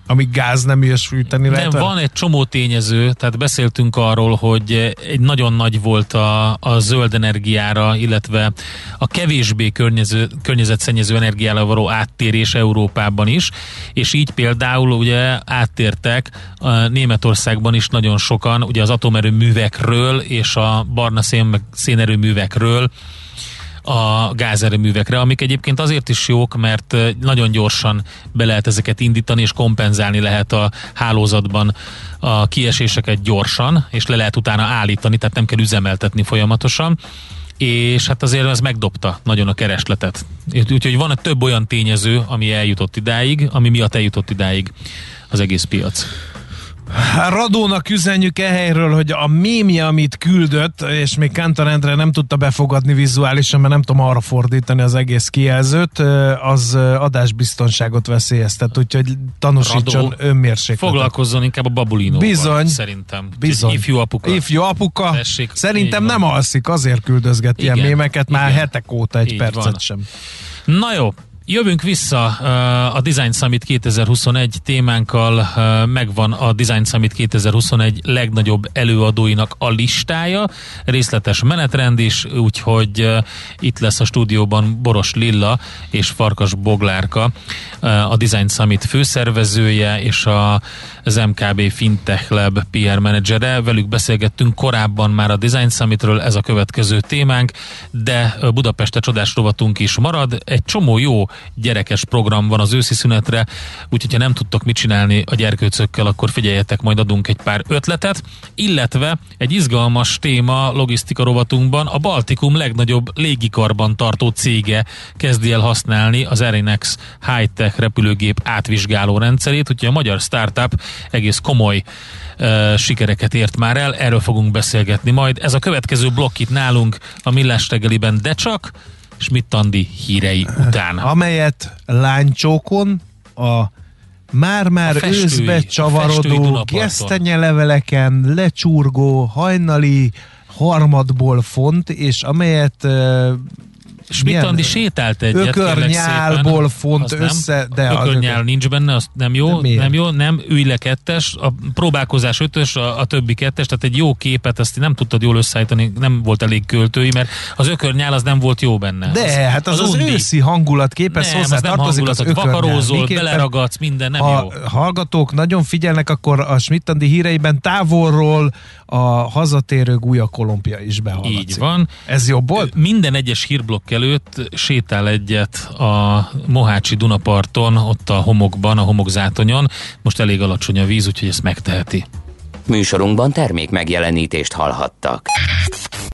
amíg gáz nem jössz fűteni lehet. Nem, van egy csomó tényező, tehát beszéltünk arról, hogy egy nagyon nagy volt a, a zöld energiára, illetve a kevésbé környező, környezetszennyező energiára való áttérés Európában is, és így például ugye áttértek a Németországban is nagyon sokan, ugye az atomerőművekről és a barna szén, meg szénerőművekről a gázerőművekre, amik egyébként azért is jók, mert nagyon gyorsan be lehet ezeket indítani, és kompenzálni lehet a hálózatban a kieséseket gyorsan, és le lehet utána állítani, tehát nem kell üzemeltetni folyamatosan és hát azért ez megdobta nagyon a keresletet. Úgyhogy van több olyan tényező, ami eljutott idáig, ami miatt eljutott idáig az egész piac. Radónak üzenjük e helyről, hogy a mémje, amit küldött, és még Kántor Endre nem tudta befogadni vizuálisan, mert nem tudom arra fordítani az egész kijelzőt, az adásbiztonságot veszélyeztet, úgyhogy tanúsítson Radó. önmérsékletet. Foglalkozzon inkább a babulinóval. Bizony. Szerintem. Bizony. Ifjú apuka. Ifjú apuka. Tessék, Szerintem nem alszik, azért küldözget ilyen Igen, mémeket már igen. hetek óta egy Így percet van. sem. Na jó, Jövünk vissza uh, a Design Summit 2021 témánkkal, uh, megvan a Design Summit 2021 legnagyobb előadóinak a listája, részletes menetrend is, úgyhogy uh, itt lesz a stúdióban Boros Lilla és Farkas Boglárka, a Design Summit főszervezője és a, az MKB Fintech Lab PR menedzsere. Velük beszélgettünk korábban már a Design Summitről, ez a következő témánk, de Budapeste csodás rovatunk is marad. Egy csomó jó gyerekes program van az őszi szünetre, úgyhogy ha nem tudtok mit csinálni a gyerkőcökkel, akkor figyeljetek, majd adunk egy pár ötletet, illetve egy izgalmas téma logisztika rovatunkban a Baltikum legnagyobb légikarban tartó cége kezdi el használni az Erinex High-Tech repülőgép átvizsgáló rendszerét, úgyhogy a magyar startup egész komoly sikereket ért már el, erről fogunk beszélgetni majd. Ez a következő blokk itt nálunk a Millás reggeliben, de csak Schmidt Andi hírei után. Amelyet lánycsókon a már-már A őszbe csavarodó, gesztenyeleveleken lecsurgó, hajnali harmadból font, és amelyet uh, Schmidt Andi sétált egyet. ökörnyálból font Az össze, de az ökörnyál ökör- nincs benne, az nem De jó, miért? nem jó, nem, ülj le kettes, a próbálkozás ötös, a, a többi kettes, tehát egy jó képet, azt nem tudtad jól összeállítani, nem volt elég költői, mert az ökörnyál az nem volt jó benne. De hát az az, az undi. őszi hangulatképhez hozzá az nem tartozik az vakarózol, beleragadsz, minden nem ha jó. hallgatók nagyon figyelnek, akkor a Schmidt-Andi híreiben távolról a hazatérő Guja Kolompia is behallatszik. Így van. Ez jobb volt? Minden egyes hírblokk előtt sétál egyet a Mohácsi Dunaparton, ott a homokban, a homokzátonyon. Most elég alacsony a víz, úgyhogy ezt megteheti. Műsorunkban termék megjelenítést hallhattak.